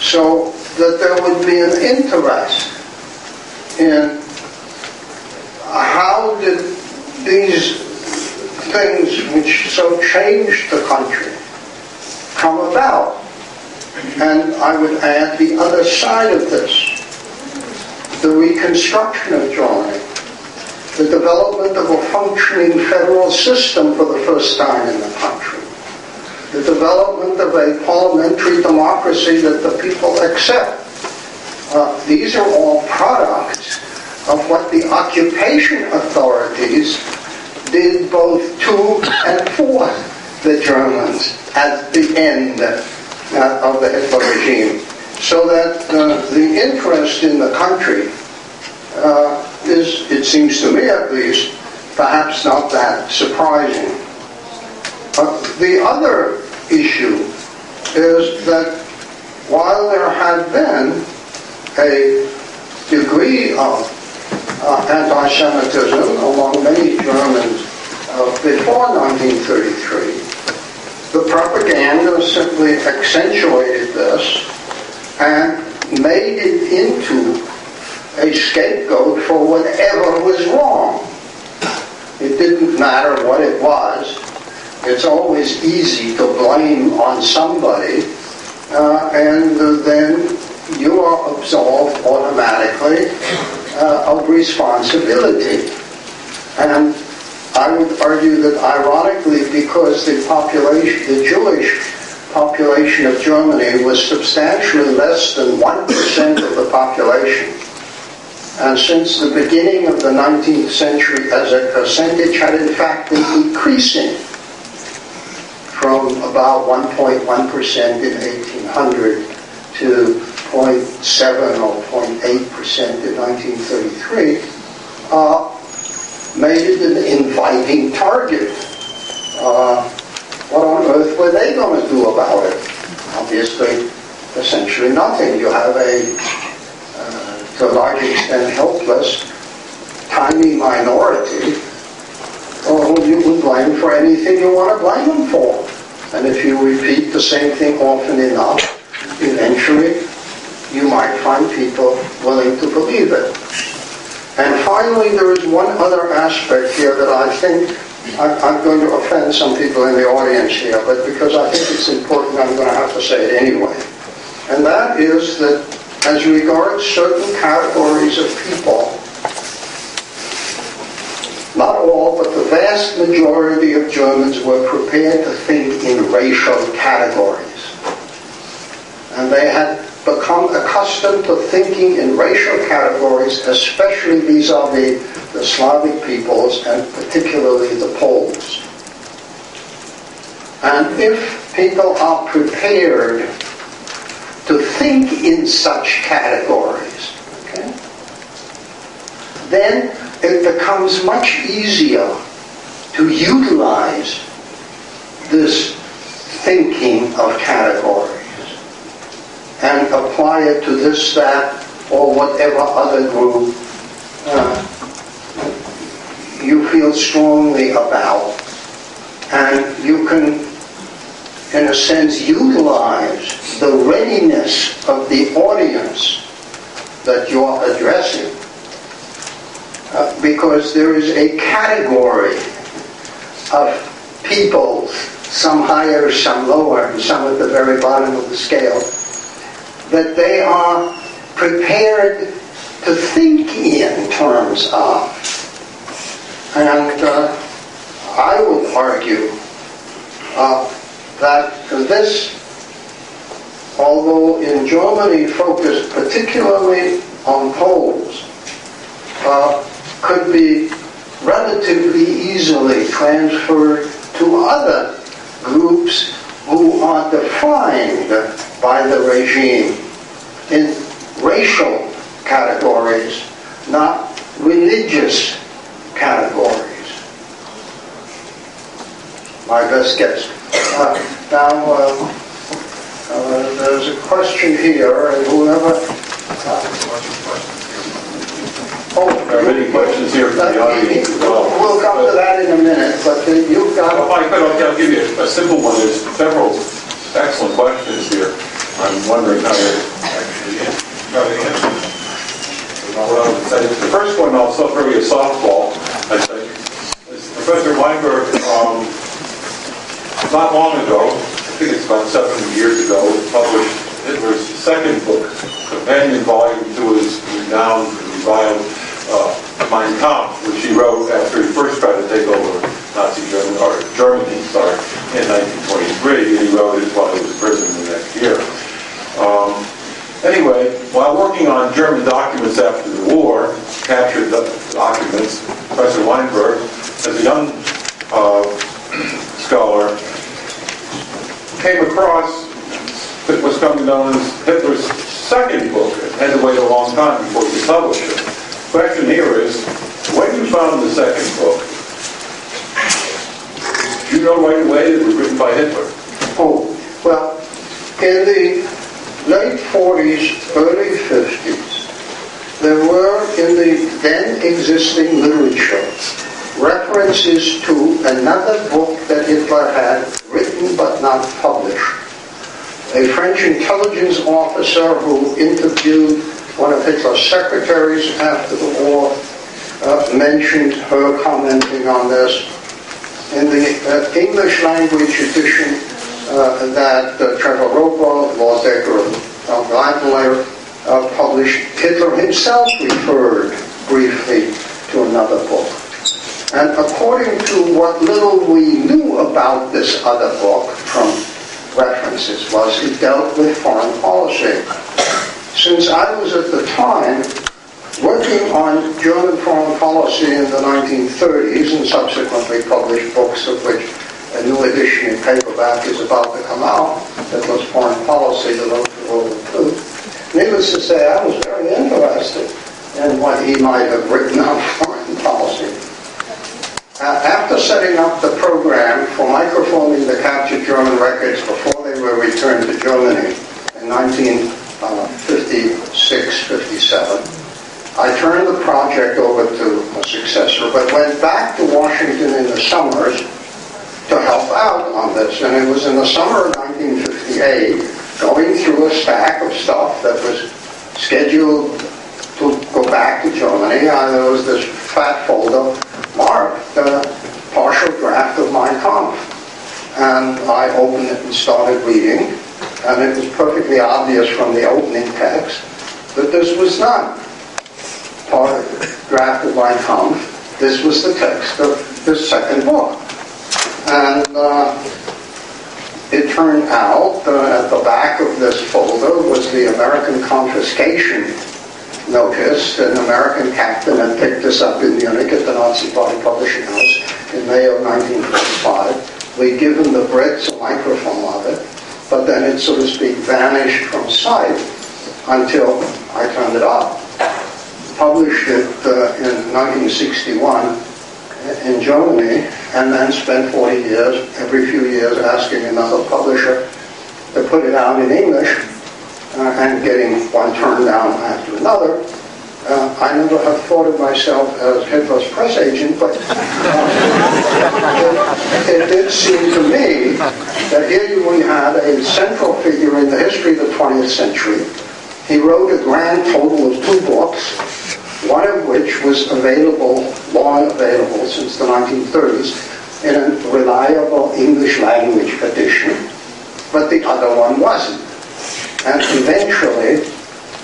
So that there would be an interest in how did these things which so changed the country come about? And I would add the other side of this, the reconstruction of Germany, the development of a functioning federal system for the first time in the country, the development of a parliamentary democracy that the people accept. Uh, these are all products of what the occupation authorities did both to and for the Germans at the end uh, of the Hitler regime. So that uh, the interest in the country uh, is, it seems to me at least, perhaps not that surprising. the other issue is that while there had been a degree of uh, anti-Semitism among many Germans uh, before 1933. The propaganda simply accentuated this and made it into a scapegoat for whatever was wrong. It didn't matter what it was. It's always easy to blame on somebody, uh, and then you are absolved automatically uh, of responsibility. And I would argue that ironically, because the population, the Jewish population of Germany was substantially less than 1% of the population, and since the beginning of the 19th century as a percentage had in fact been decreasing from about 1.1% in 1800 to 0.7 or 0.8% in 1933, uh, made it an inviting target. Uh, what on earth were they going to do about it? Obviously, essentially nothing. You have a, uh, to a large extent, helpless, tiny minority who you can blame for anything you want to blame them for. And if you repeat the same thing often enough, eventually you might find people willing to believe it. And finally, there is one other aspect here that I think I'm going to offend some people in the audience here, but because I think it's important, I'm going to have to say it anyway. And that is that as regards certain categories of people, not all, but the vast majority of Germans were prepared to think in racial categories. And they had become accustomed to thinking in racial categories, especially vis-a-vis the Slavic peoples and particularly the Poles. And if people are prepared to think in such categories, okay, then it becomes much easier to utilize this thinking of categories and apply it to this, that, or whatever other group uh, you feel strongly about. And you can, in a sense, utilize the readiness of the audience that you're addressing. Uh, because there is a category of people, some higher, some lower, and some at the very bottom of the scale, that they are prepared to think in terms of. And uh, I would argue uh, that this, although in Germany focused particularly on Poles, uh, could be relatively easily transferred to other groups who are defined by the regime in racial categories, not religious categories. My best guess. Uh, now, uh, uh, there's a question here, and whoever. Oh, There are many questions here from the audience as well. We'll come to that in a minute, but uh, you've got. Well, If I could, I'll give you a simple one. There's several excellent questions here. I'm wondering how to actually try to answer. them. What I would say, the first one, I'll throw you a softball, I think. is Professor Weinberg, um, not long ago, I think it's about seven years ago, published Hitler's second book, companion volume to his renowned and reviled uh, Mein Kampf, which he wrote after he first tried to take over Nazi Germany, or Germany, sorry, in 1923, and he wrote it while he was in prison the next year. Um, anyway, while working on German documents after the war, captured do- documents, Professor Weinberg, as a young uh, <clears throat> scholar, came across what was coming known as Hitler's second book. It had to wait a long time before he could publish it. Question here is, when you found the second book, you know right away it was written by Hitler? Oh, well, in the late 40s, early 50s, there were in the then existing literature references to another book that Hitler had written but not published. A French intelligence officer who interviewed one of Hitler's secretaries after the war uh, mentioned her commenting on this. In the uh, English language edition uh, that uh, Trevor Roper, Lord Dacre, and published, Hitler himself referred briefly to another book. And according to what little we knew about this other book from references was it dealt with foreign policy. Since I was at the time working on German foreign policy in the 1930s and subsequently published books of which a new edition in paperback is about to come out that was foreign policy, the Road to World War II. Needless to say, I was very interested in what he might have written <laughs> on foreign policy. Uh, after setting up the program for microfilming the captured German records before they were returned to Germany in 1956-57, I turned the project over to a successor, but went back to Washington in the summers to help out on this. And it was in the summer of 1958, going through a stack of stuff that was scheduled to go back to Germany. Uh, there was this fat folder marked uh, partial draft of Mein Kampf. And I opened it and started reading. And it was perfectly obvious from the opening text that this was not part of the draft of Mein Kampf. This was the text of his second book. And uh, it turned out that at the back of this folder was the American confiscation notice. An American captain had picked this up in Munich at the Nazi Party Publishing House in May of 1945. We'd given the Brits a microfilm of it, but then it, so to speak, vanished from sight until I turned it up published it uh, in 1961 in Germany, and then spent 40 years, every few years, asking another publisher to put it out in English, uh, and getting one turned down after another. Uh, I never have thought of myself as Hitler's press agent, but uh, it, it did seem to me that here we had a central figure in the history of the 20th century. He wrote a grand total of two books, one of which was available, long available since the 1930s, in a reliable English language edition, but the other one wasn't. And eventually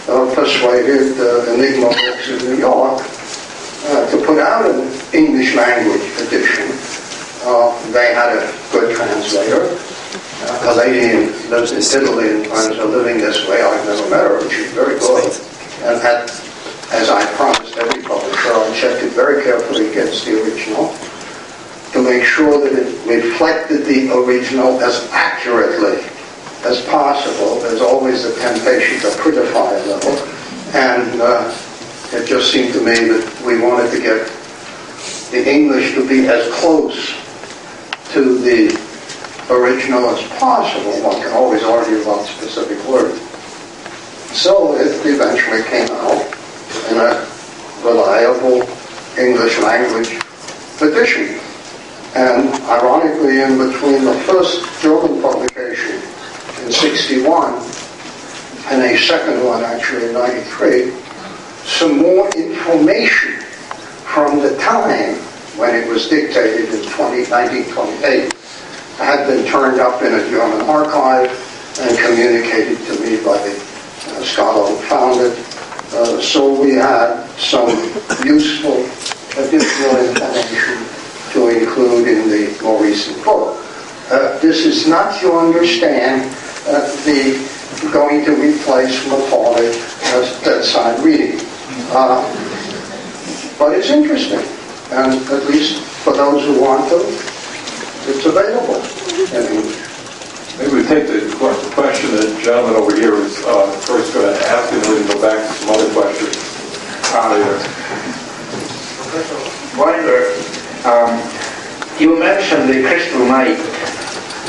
uh, persuaded uh, Enigma Books in New York uh, to put out an English language edition. Uh, they had a good translator. Uh, a lady lives in Italy and finds her living this way. I've never met her, but she's very good. And had as I promised every publisher, I checked it very carefully against the original to make sure that it reflected the original as accurately as possible. There's always the temptation to prettify a little. And uh, it just seemed to me that we wanted to get the English to be as close to the original as possible. One can always argue about specific words. So it eventually came out in a reliable English language edition. And ironically, in between the first German publication in 61 and a second one actually in 93, some more information from the time when it was dictated in 20, 1928 had been turned up in a German archive and communicated to me by the uh, scholar who found it uh, so we had some useful additional information to include in the more recent book. Uh, this is not, to understand, uh, the going to replace Macaulay as bedside reading. Uh, but it's interesting, and at least for those who want to, it's available in English. Maybe we take the question that gentleman over here was uh, first going to ask, and then we can go back to some other questions. There. Wonder, um, you mentioned the Crystal Night.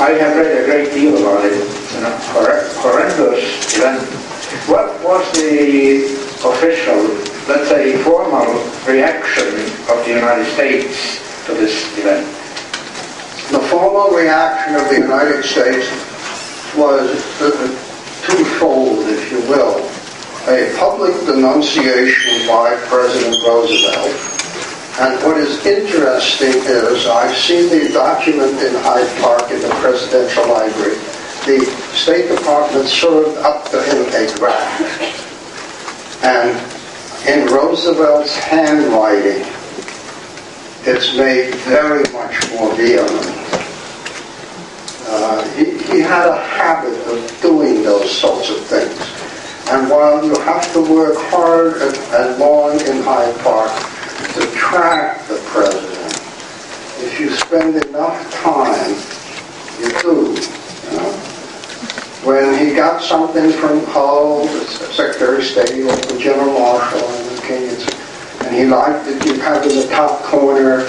I have read a great deal about it. You know, hor- horrendous event. What was the official, let's say, formal reaction of the United States to this event? The formal reaction of the United States was twofold, if you will. A public denunciation by President Roosevelt. And what is interesting is I've seen the document in Hyde Park in the Presidential Library. The State Department served up to him a draft. And in Roosevelt's handwriting, it's made very much more vehement. Uh, he, he had a habit of doing those sorts of things. And while you have to work hard and, and long in Hyde Park to track the president, if you spend enough time, you do. You know? When he got something from Hull, the Secretary of State, or the General Marshall, and the King, and he liked it, you have in the top corner,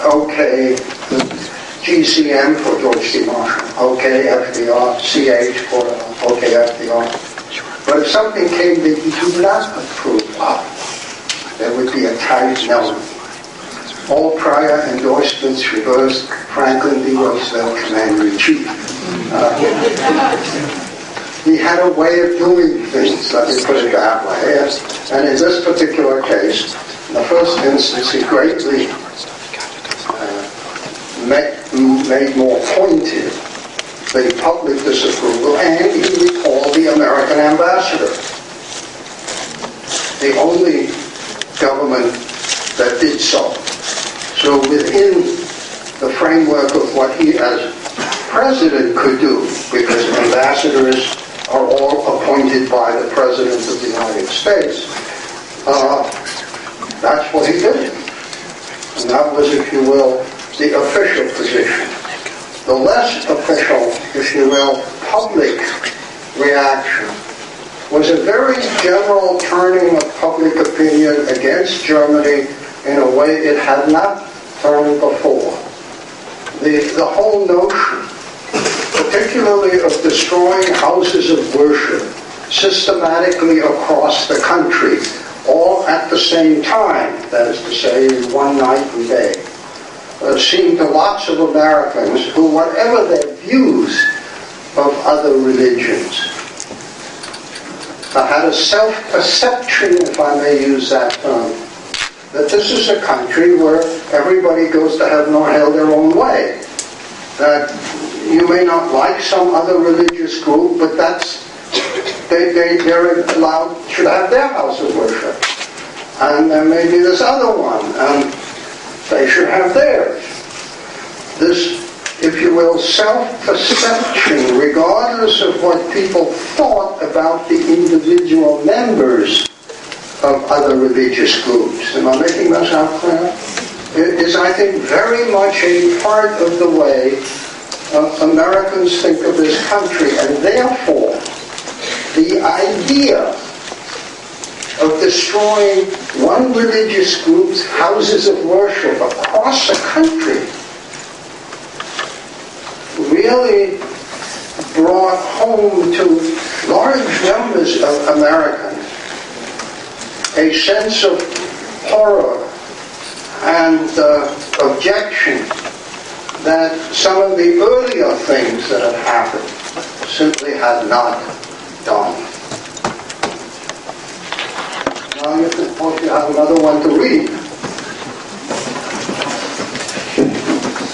okay, the GCM for George C. Marshall, okay, FDR, CH for okay, FDR. But if something came that you do not approve of, there would be a tight no. All prior endorsements reversed Franklin D. Roosevelt, Commander-in-Chief. Uh, he had a way of doing things, let me put it that way. And in this particular case, in the first instance, he greatly uh, made, made more pointed the public disapproval, and he recalled the American ambassador. The only government that did so. So within the framework of what he as president could do, because ambassadors are all appointed by the President of the United States, uh, that's what he did. And that was, if you will, the official position the less official, if you will, public reaction was a very general turning of public opinion against Germany in a way it had not turned before. The, the whole notion, particularly of destroying houses of worship systematically across the country, all at the same time, that is to say, in one night and day, uh, seem to lots of Americans who, whatever their views of other religions, uh, had a self-perception, if I may use that term, that this is a country where everybody goes to heaven or hell their own way. That you may not like some other religious group, but that's they, they, they're allowed, should have their house of worship. And there may be this other one. And they should have theirs. This, if you will, self-perception, regardless of what people thought about the individual members of other religious groups. Am I making myself clear? It is, I think, very much a part of the way uh, Americans think of this country, and therefore the idea of destroying one religious group's houses of worship across the country really brought home to large numbers of Americans a sense of horror and uh, objection that some of the earlier things that had happened simply had not done. Now you you have another one to read.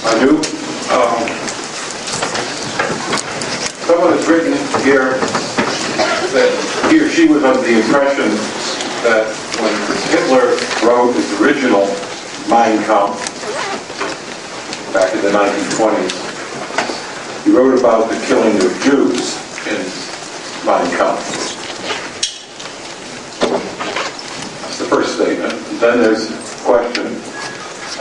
I do. Um, someone has written here that he or she was under the impression that when Hitler wrote his original Mein Kampf back in the 1920s, he wrote about the killing of Jews in Mein Kampf. That's the first statement. Then there's a question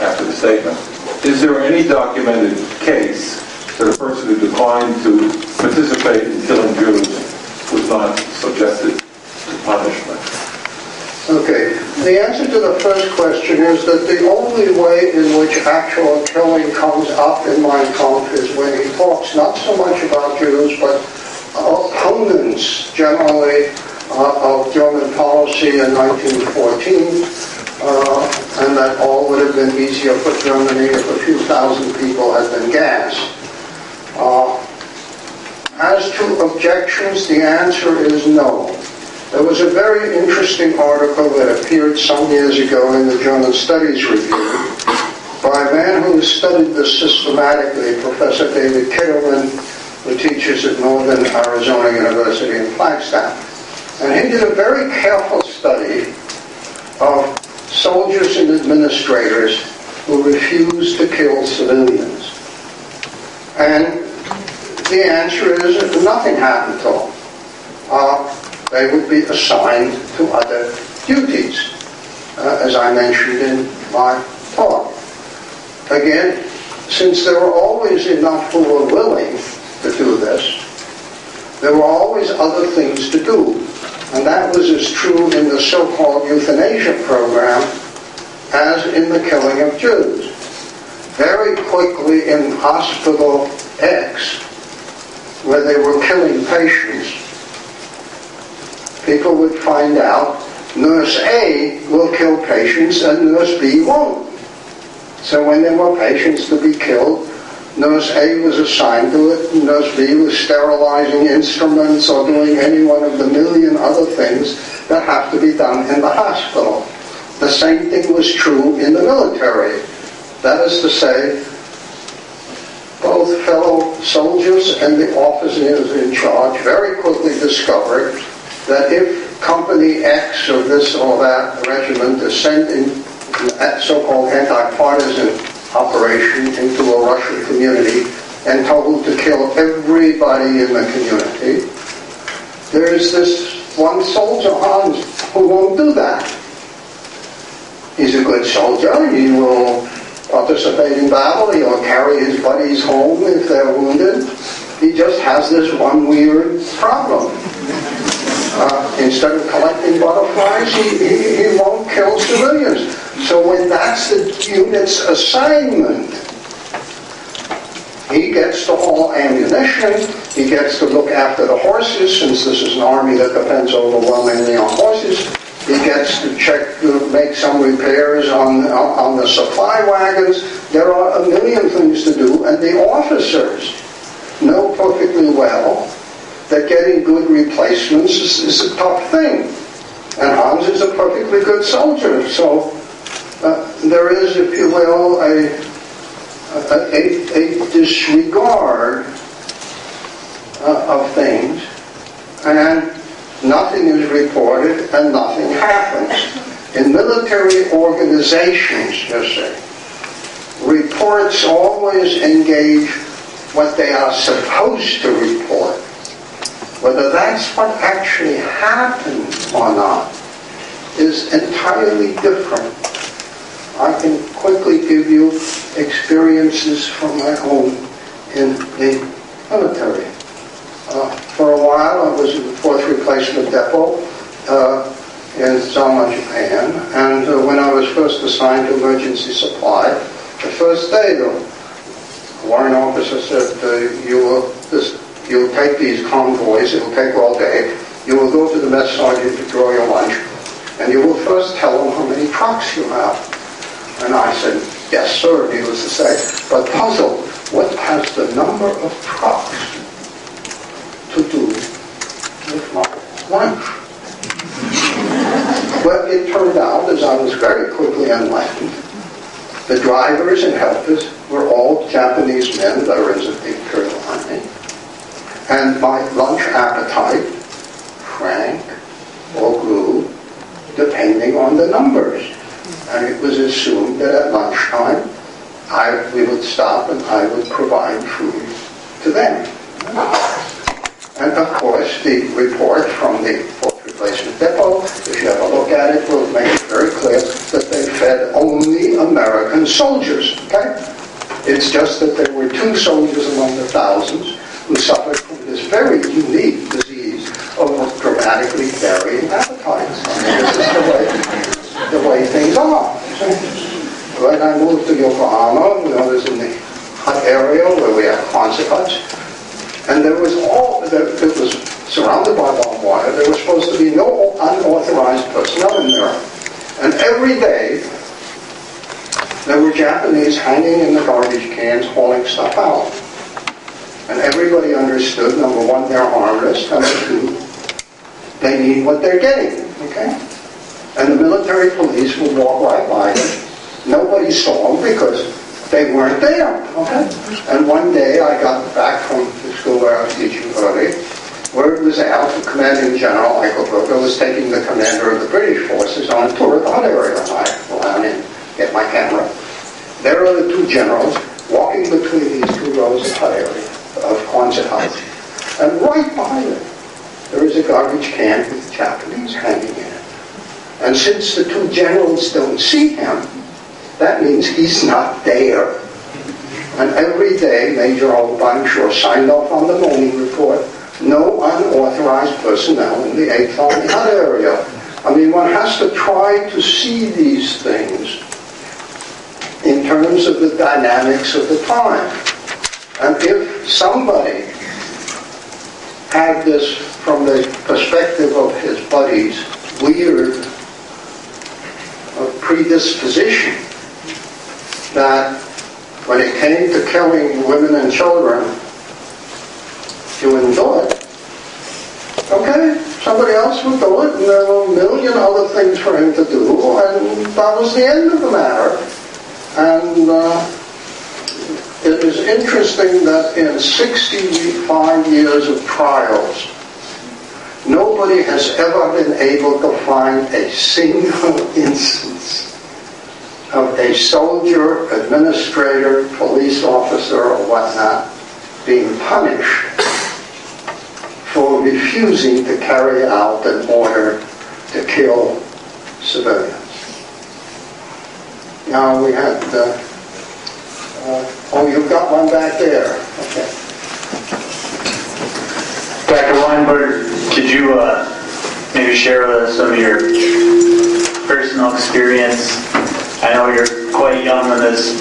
after the statement. Is there any documented case that a person who declined to participate in killing Jews was not subjected to punishment? Okay. The answer to the first question is that the only way in which actual killing comes up in Mein Kampf is when he talks not so much about Jews, but opponents generally uh, of German policy in 1914, uh, and that all would have been easier for Germany if a few thousand people had been gassed. Uh, as to objections, the answer is no. There was a very interesting article that appeared some years ago in the German Studies Review by a man who has studied this systematically, Professor David Kitterman, who teaches at Northern Arizona University in Flagstaff. And he did a very careful study of soldiers and administrators who refused to kill civilians. And the answer is that nothing happened to them. Uh, they would be assigned to other duties, uh, as I mentioned in my talk. Again, since there were always enough who were willing to do this, there were always other things to do. And that was as true in the so-called euthanasia program as in the killing of Jews. Very quickly in Hospital X, where they were killing patients, people would find out nurse A will kill patients and nurse B won't. So when there were patients to be killed, Nurse A was assigned to it, Nurse B was sterilizing instruments or doing any one of the million other things that have to be done in the hospital. The same thing was true in the military. That is to say, both fellow soldiers and the officers in charge very quickly discovered that if Company X or this or that regiment is sent in that so-called anti-partisan operation into a Russian community and told to kill everybody in the community. There is this one soldier, Hans, who won't do that. He's a good soldier. He will participate in battle. He will carry his buddies home if they're wounded. He just has this one weird problem. Uh, instead of collecting butterflies, he, he, he won't kill civilians. So when that's the unit's assignment, he gets to haul ammunition, he gets to look after the horses, since this is an army that depends overwhelmingly on horses. He gets to check, to make some repairs on, on the supply wagons. There are a million things to do, and the officers know perfectly well that getting good replacements is, is a tough thing. And Hans is a perfectly good soldier, so uh, there is, if you will, a, a, a, a disregard uh, of things, and nothing is reported and nothing happens. In military organizations, you see, reports always engage what they are supposed to report. Whether that's what actually happened or not is entirely different. I can quickly give you experiences from my home in the military. Uh, for a while, I was the 4th Replacement Depot uh, in Zama, Japan, and uh, when I was first assigned to emergency supply, the first day, the warrant officer said, you will this you will take these convoys, it will take all day. You will go to the mess sergeant to draw your lunch, and you will first tell him how many trucks you have. And I said, yes, sir, needless to say. But puzzled, what has the number of trucks to do with lunch? well, it turned out, as I was very quickly enlightened, the drivers and helpers were all Japanese men, veterans of the Imperial Army and my lunch appetite shrank or grew depending on the numbers. And it was assumed that at lunchtime I, we would stop and I would provide food to them. And of course, the report from the fourth replacement depot, if you have a look at it, will make it very clear that they fed only American soldiers. Okay? It's just that there were two soldiers among the thousands who suffered from this very unique disease of dramatically varying appetites. This is the way, the way things are. When I moved to Yokohama, when I was in the hut area where we have huts, and there was all, it was surrounded by barbed wire. There was supposed to be no unauthorized personnel in there. And every day, there were Japanese hanging in the garbage cans hauling stuff out. And everybody understood, number one, they're harmless, number two, they need what they're getting, okay? And the military police would walk right by them. Nobody saw them because they weren't there, okay? And one day I got back from the school where I was teaching early, word was out, the commanding general, Michael Eichelberger, was taking the commander of the British forces on a tour of the hut area. I out and get my camera. there are the two generals walking between these two rows of hut area, of Quonset huts. And right behind them, there is a garbage can with Japanese hanging in it. And since the two generals don't see him, that means he's not there. And every day, Major Holbine signed off on the morning report, no unauthorized personnel in the 8th Army Hut area. I mean, one has to try to see these things in terms of the dynamics of the time. And if somebody had this from the perspective of his buddies, weird uh, predisposition that when it came to killing women and children, you it. Okay, somebody else would do it, and there were a million other things for him to do, and that was the end of the matter. And uh, it is interesting that in 65 years of trials, nobody has ever been able to find a single <laughs> instance of a soldier, administrator, police officer, or whatnot being punished for refusing to carry out an order to kill civilians. Now we had, uh, uh, oh, you've got one back there. Okay. Dr. Weinberg, could you uh, maybe share with us some of your personal experience? I know you're quite young when this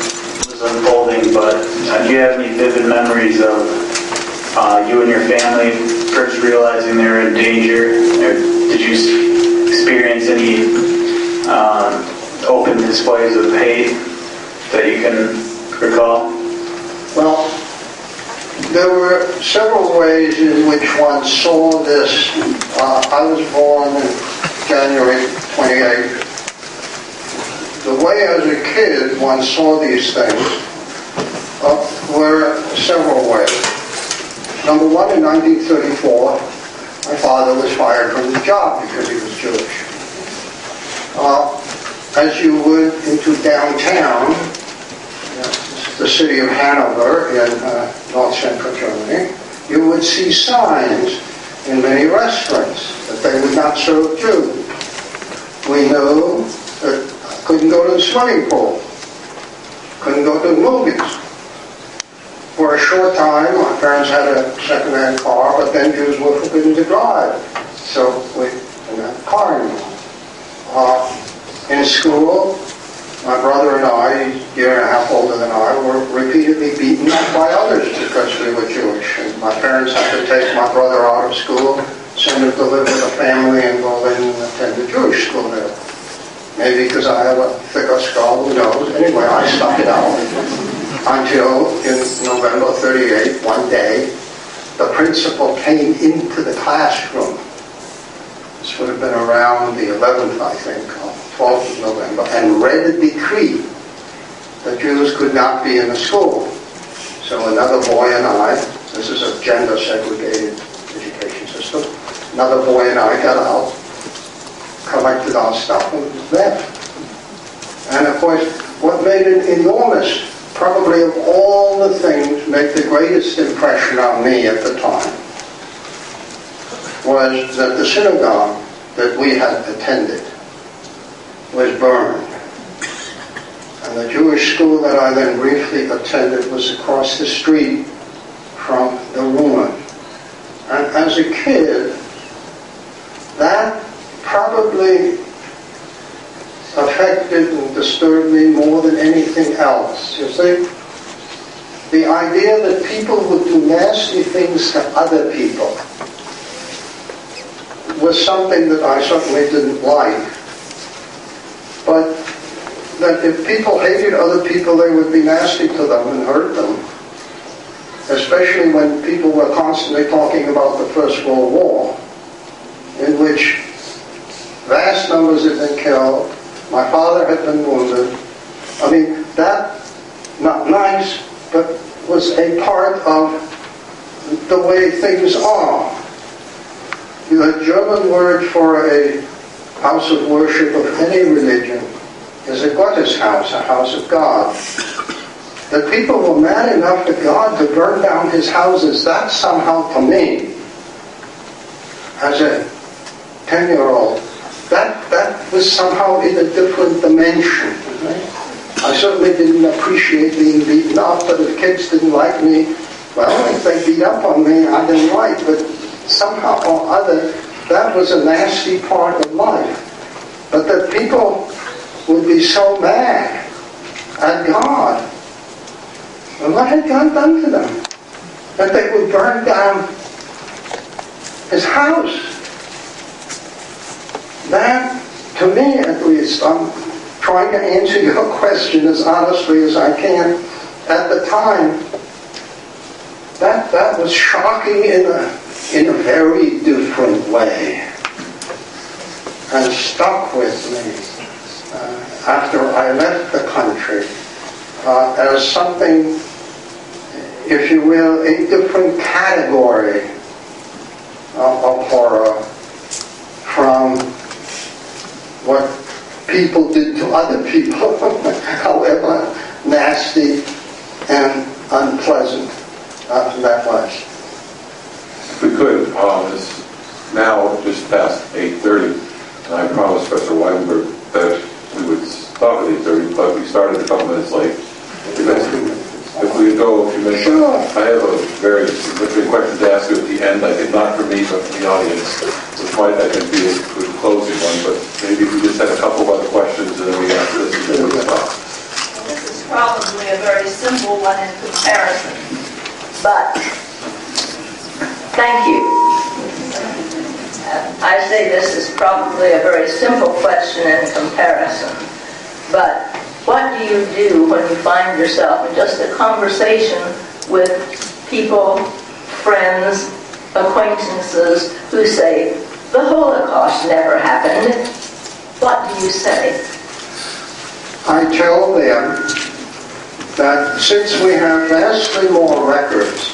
was unfolding, but uh, do you have any vivid memories of uh, you and your family first realizing they were in danger? Or did you experience any um, open displays of hate that you can recall? Well, there were several ways in which one saw this. Uh, I was born January 28. The way as a kid one saw these things uh, were several ways. Number one, in 1934, my father was fired from his job because he was Jewish. Uh, as you would into downtown, the city of Hanover in uh, north central Germany, you would see signs in many restaurants that they would not serve Jews. We knew that couldn't go to the swimming pool, couldn't go to the movies. For a short time, my parents had a second-hand car, but then Jews were forbidden to drive. So we didn't have a car anymore. Uh, in school, my brother and I, a year and a half older than I, were repeatedly beaten up by others because we were Jewish. And my parents had to take my brother out of school, send him to live with a family and go in Berlin and attend a Jewish school there. Maybe because I have a thicker skull, who knows. Anyway, I stuck it out until in November 38, one day, the principal came into the classroom. This would have been around the 11th, I think, 12th of November, and read a decree that Jews could not be in the school. So another boy and I, this is a gender segregated education system, another boy and I got out, collected our stuff, and left. And of course, what made it enormous, probably of all the things, make the greatest impression on me at the time, was that the synagogue that we had attended was burned. And the Jewish school that I then briefly attended was across the street from the ruin. And as a kid, that probably affected disturbed me more than anything else. You see? The idea that people would do nasty things to other people was something that I certainly didn't like. But that if people hated other people, they would be nasty to them and hurt them. Especially when people were constantly talking about the First World War, in which vast numbers had been killed, my father had been wounded. I mean, that, not nice, but was a part of the way things are. The German word for a house of worship of any religion is a Gotteshaus, a house of God. that people were mad enough at God to burn down his houses, that somehow to me, as a 10-year-old, that, that was somehow in a different dimension. Right? I certainly didn't appreciate being beaten up, but if kids didn't like me, well, if they beat up on me, I didn't like, but somehow or other, that was a nasty part of life. But that people would be so mad at God. And what had God done to them? That they would burn down his house. That, to me at least, I'm trying to answer <laughs> your question as honestly as I can. At the time, that, that was shocking in a, in a very different way and stuck with me uh, after I left the country uh, as something, if you will, a different category uh, of horror from what people did to other people, <laughs> however nasty and unpleasant uh, that was. If we could, um, it's now just past 8.30, and I promised Professor Weinberg that we would stop at 8.30, but we started a couple minutes late. If we go a few minutes. Sure. I have a very significant question to ask you at the end, I think not for me, but for the audience, which might, I think, be a good closing one, but maybe if we just had a couple of other questions, and then we answer this, and then we'll stop. This is probably a very simple one in comparison, but thank you. I say this is probably a very simple question in comparison, but what do you do when you find yourself in just a conversation with people, friends, acquaintances who say, the Holocaust never happened? What do you say? I tell them that since we have vastly more records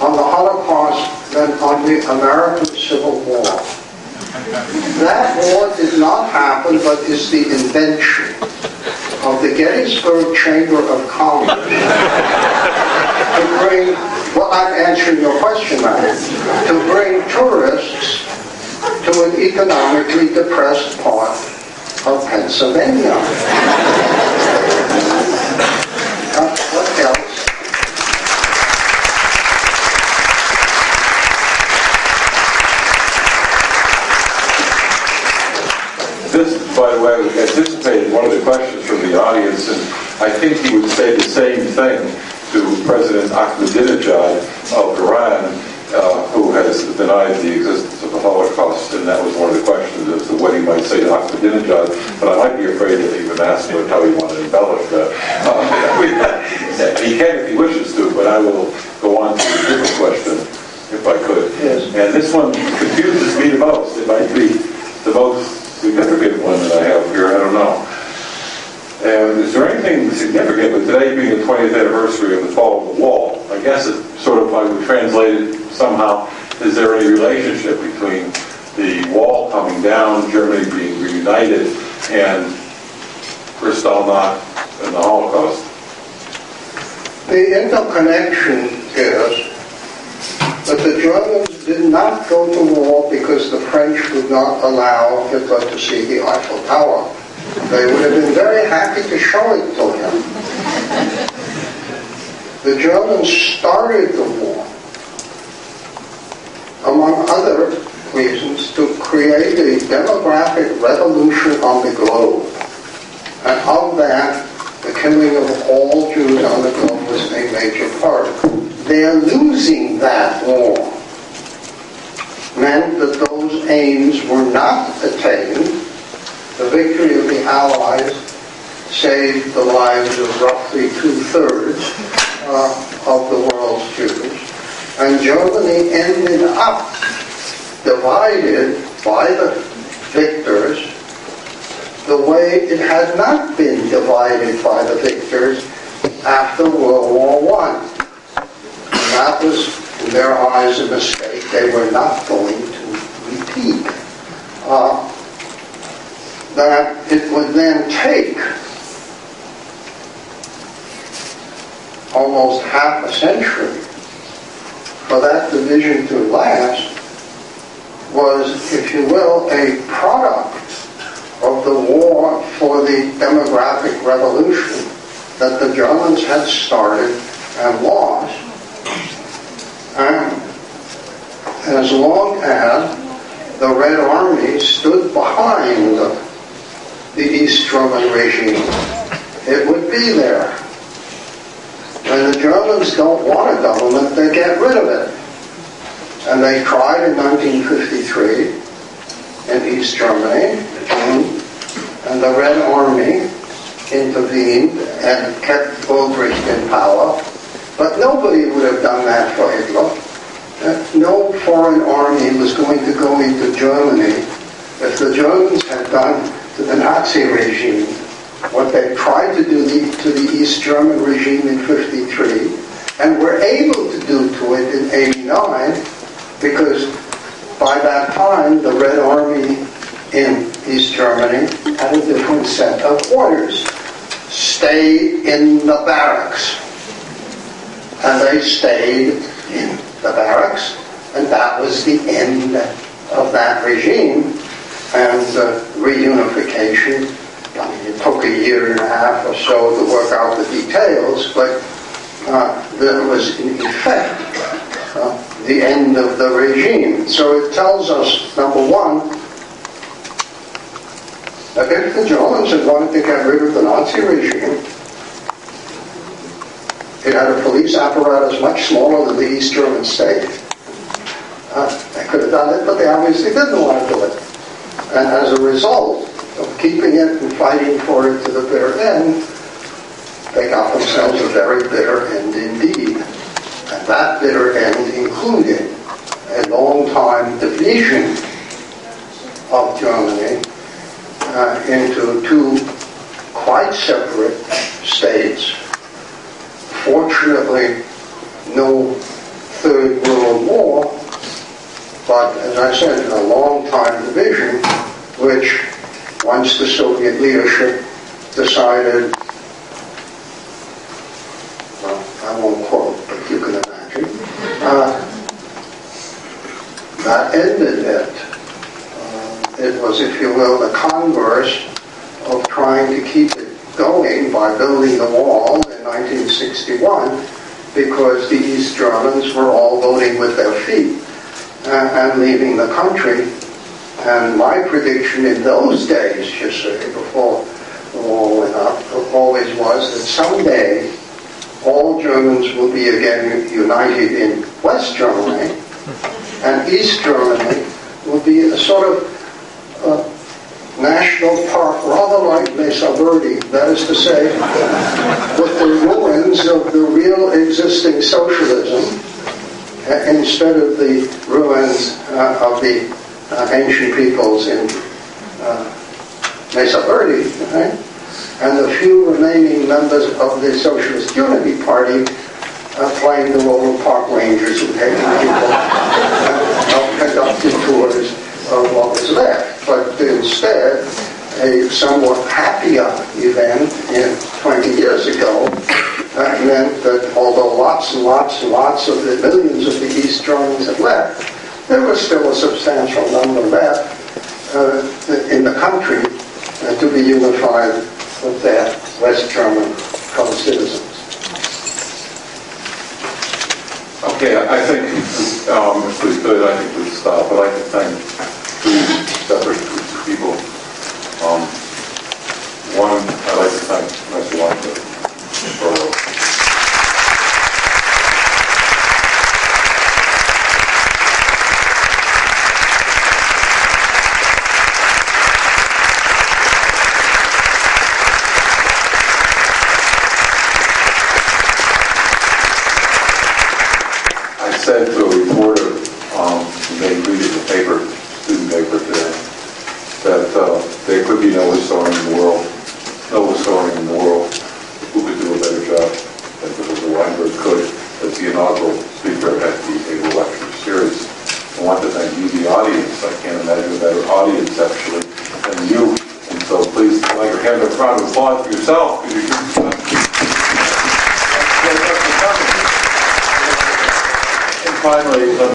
on the Holocaust than on the American Civil War, that war did not happen but is the invention of the Gettysburg Chamber of Commerce to bring, well, I'm answering your question now, to bring tourists to an economically depressed part of Pennsylvania. What else? This, by the way, anticipated one of the questions from the audience, and I think he would say the same thing to President Ahmadinejad of Iran, uh, who has denied the existence of the Holocaust, and that was one of the questions as to what he might say to Ahmadinejad, but I might be afraid to even ask him how he wanted to embellish that. Uh, <laughs> he can if he wishes to, but I will go on to a different question, if I could. Yes. And this one confuses me the most. It might be the most significant one that I have here, I don't know. And is there anything significant with today being the 20th anniversary of the fall of the wall? I guess it sort of like we translated somehow, is there any relationship between the wall coming down, Germany being reunited, and Kristallnacht and the Holocaust? The interconnection is that the Germans did not go to war because the French would not allow Hitler to see the Eiffel Tower. They would have been very happy to show it to him. The Germans started the war, among other reasons, to create a demographic revolution on the globe. And of that, the killing of all Jews on the globe was a major part. Their losing that war meant that those aims were not attained. The victory of the Allies saved the lives of roughly two-thirds uh, of the world's Jews. And Germany ended up divided by the victors the way it had not been divided by the victors after World War I. And that was, in their eyes, a mistake they were not going to repeat. Uh, that it would then take almost half a century for that division to last was, if you will, a product of the war for the demographic revolution that the Germans had started and lost. And as long as the Red Army stood behind the East German regime, it would be there. When the Germans don't want a government, they get rid of it. And they tried in 1953 in East Germany, and the Red Army intervened and kept Ulbricht in power. But nobody would have done that for Hitler. Uh, no foreign army was going to go into Germany if the Germans had done to the Nazi regime what they tried to do to the East German regime in 53 and were able to do to it in 89 because by that time the Red Army in East Germany had a different set of orders. Stay in the barracks. And they stayed in the barracks, and that was the end of that regime. And uh, reunification, I mean, it took a year and a half or so to work out the details, but uh, there was in effect uh, the end of the regime. So it tells us, number one, that if the Germans had wanted to get rid of the Nazi regime, it had a police apparatus much smaller than the East German state. Uh, they could have done it, but they obviously didn't want to do it. And as a result of keeping it and fighting for it to the bitter end, they got themselves a very bitter end indeed. And that bitter end included a long-time division of Germany uh, into two quite separate states. Fortunately, no Third World War, but as I said, a long-time division, which once the Soviet leadership decided, well, I won't quote, but you can imagine, uh, that ended it. Uh, it was, if you will, the converse of trying to keep it going by building the wall in 1961 because the East Germans were all voting with their feet and leaving the country. And my prediction in those days, just say, before the war went up, always was that someday all Germans will be again united in West Germany, <laughs> and East Germany will be a sort of uh, national park, rather like Mesa Verde, that is to say, <laughs> with the ruins of the real existing socialism uh, instead of the ruins uh, of the uh, ancient peoples in uh, Verde. Right? And the few remaining members of the Socialist Unity Party uh, playing the role of park rangers and taking people uh, conducting tours of what was left. But instead, a somewhat happier event in 20 years ago uh, meant that although lots and lots and lots of the millions of the East Germans had left, there was still a substantial number left uh, in the country uh, to be unified with their West German co-citizens. Okay, I I think, um, if we could, I think we'd stop. Like to thank two separate groups of people. Um, One, I'd like to thank Mr. Weinberg for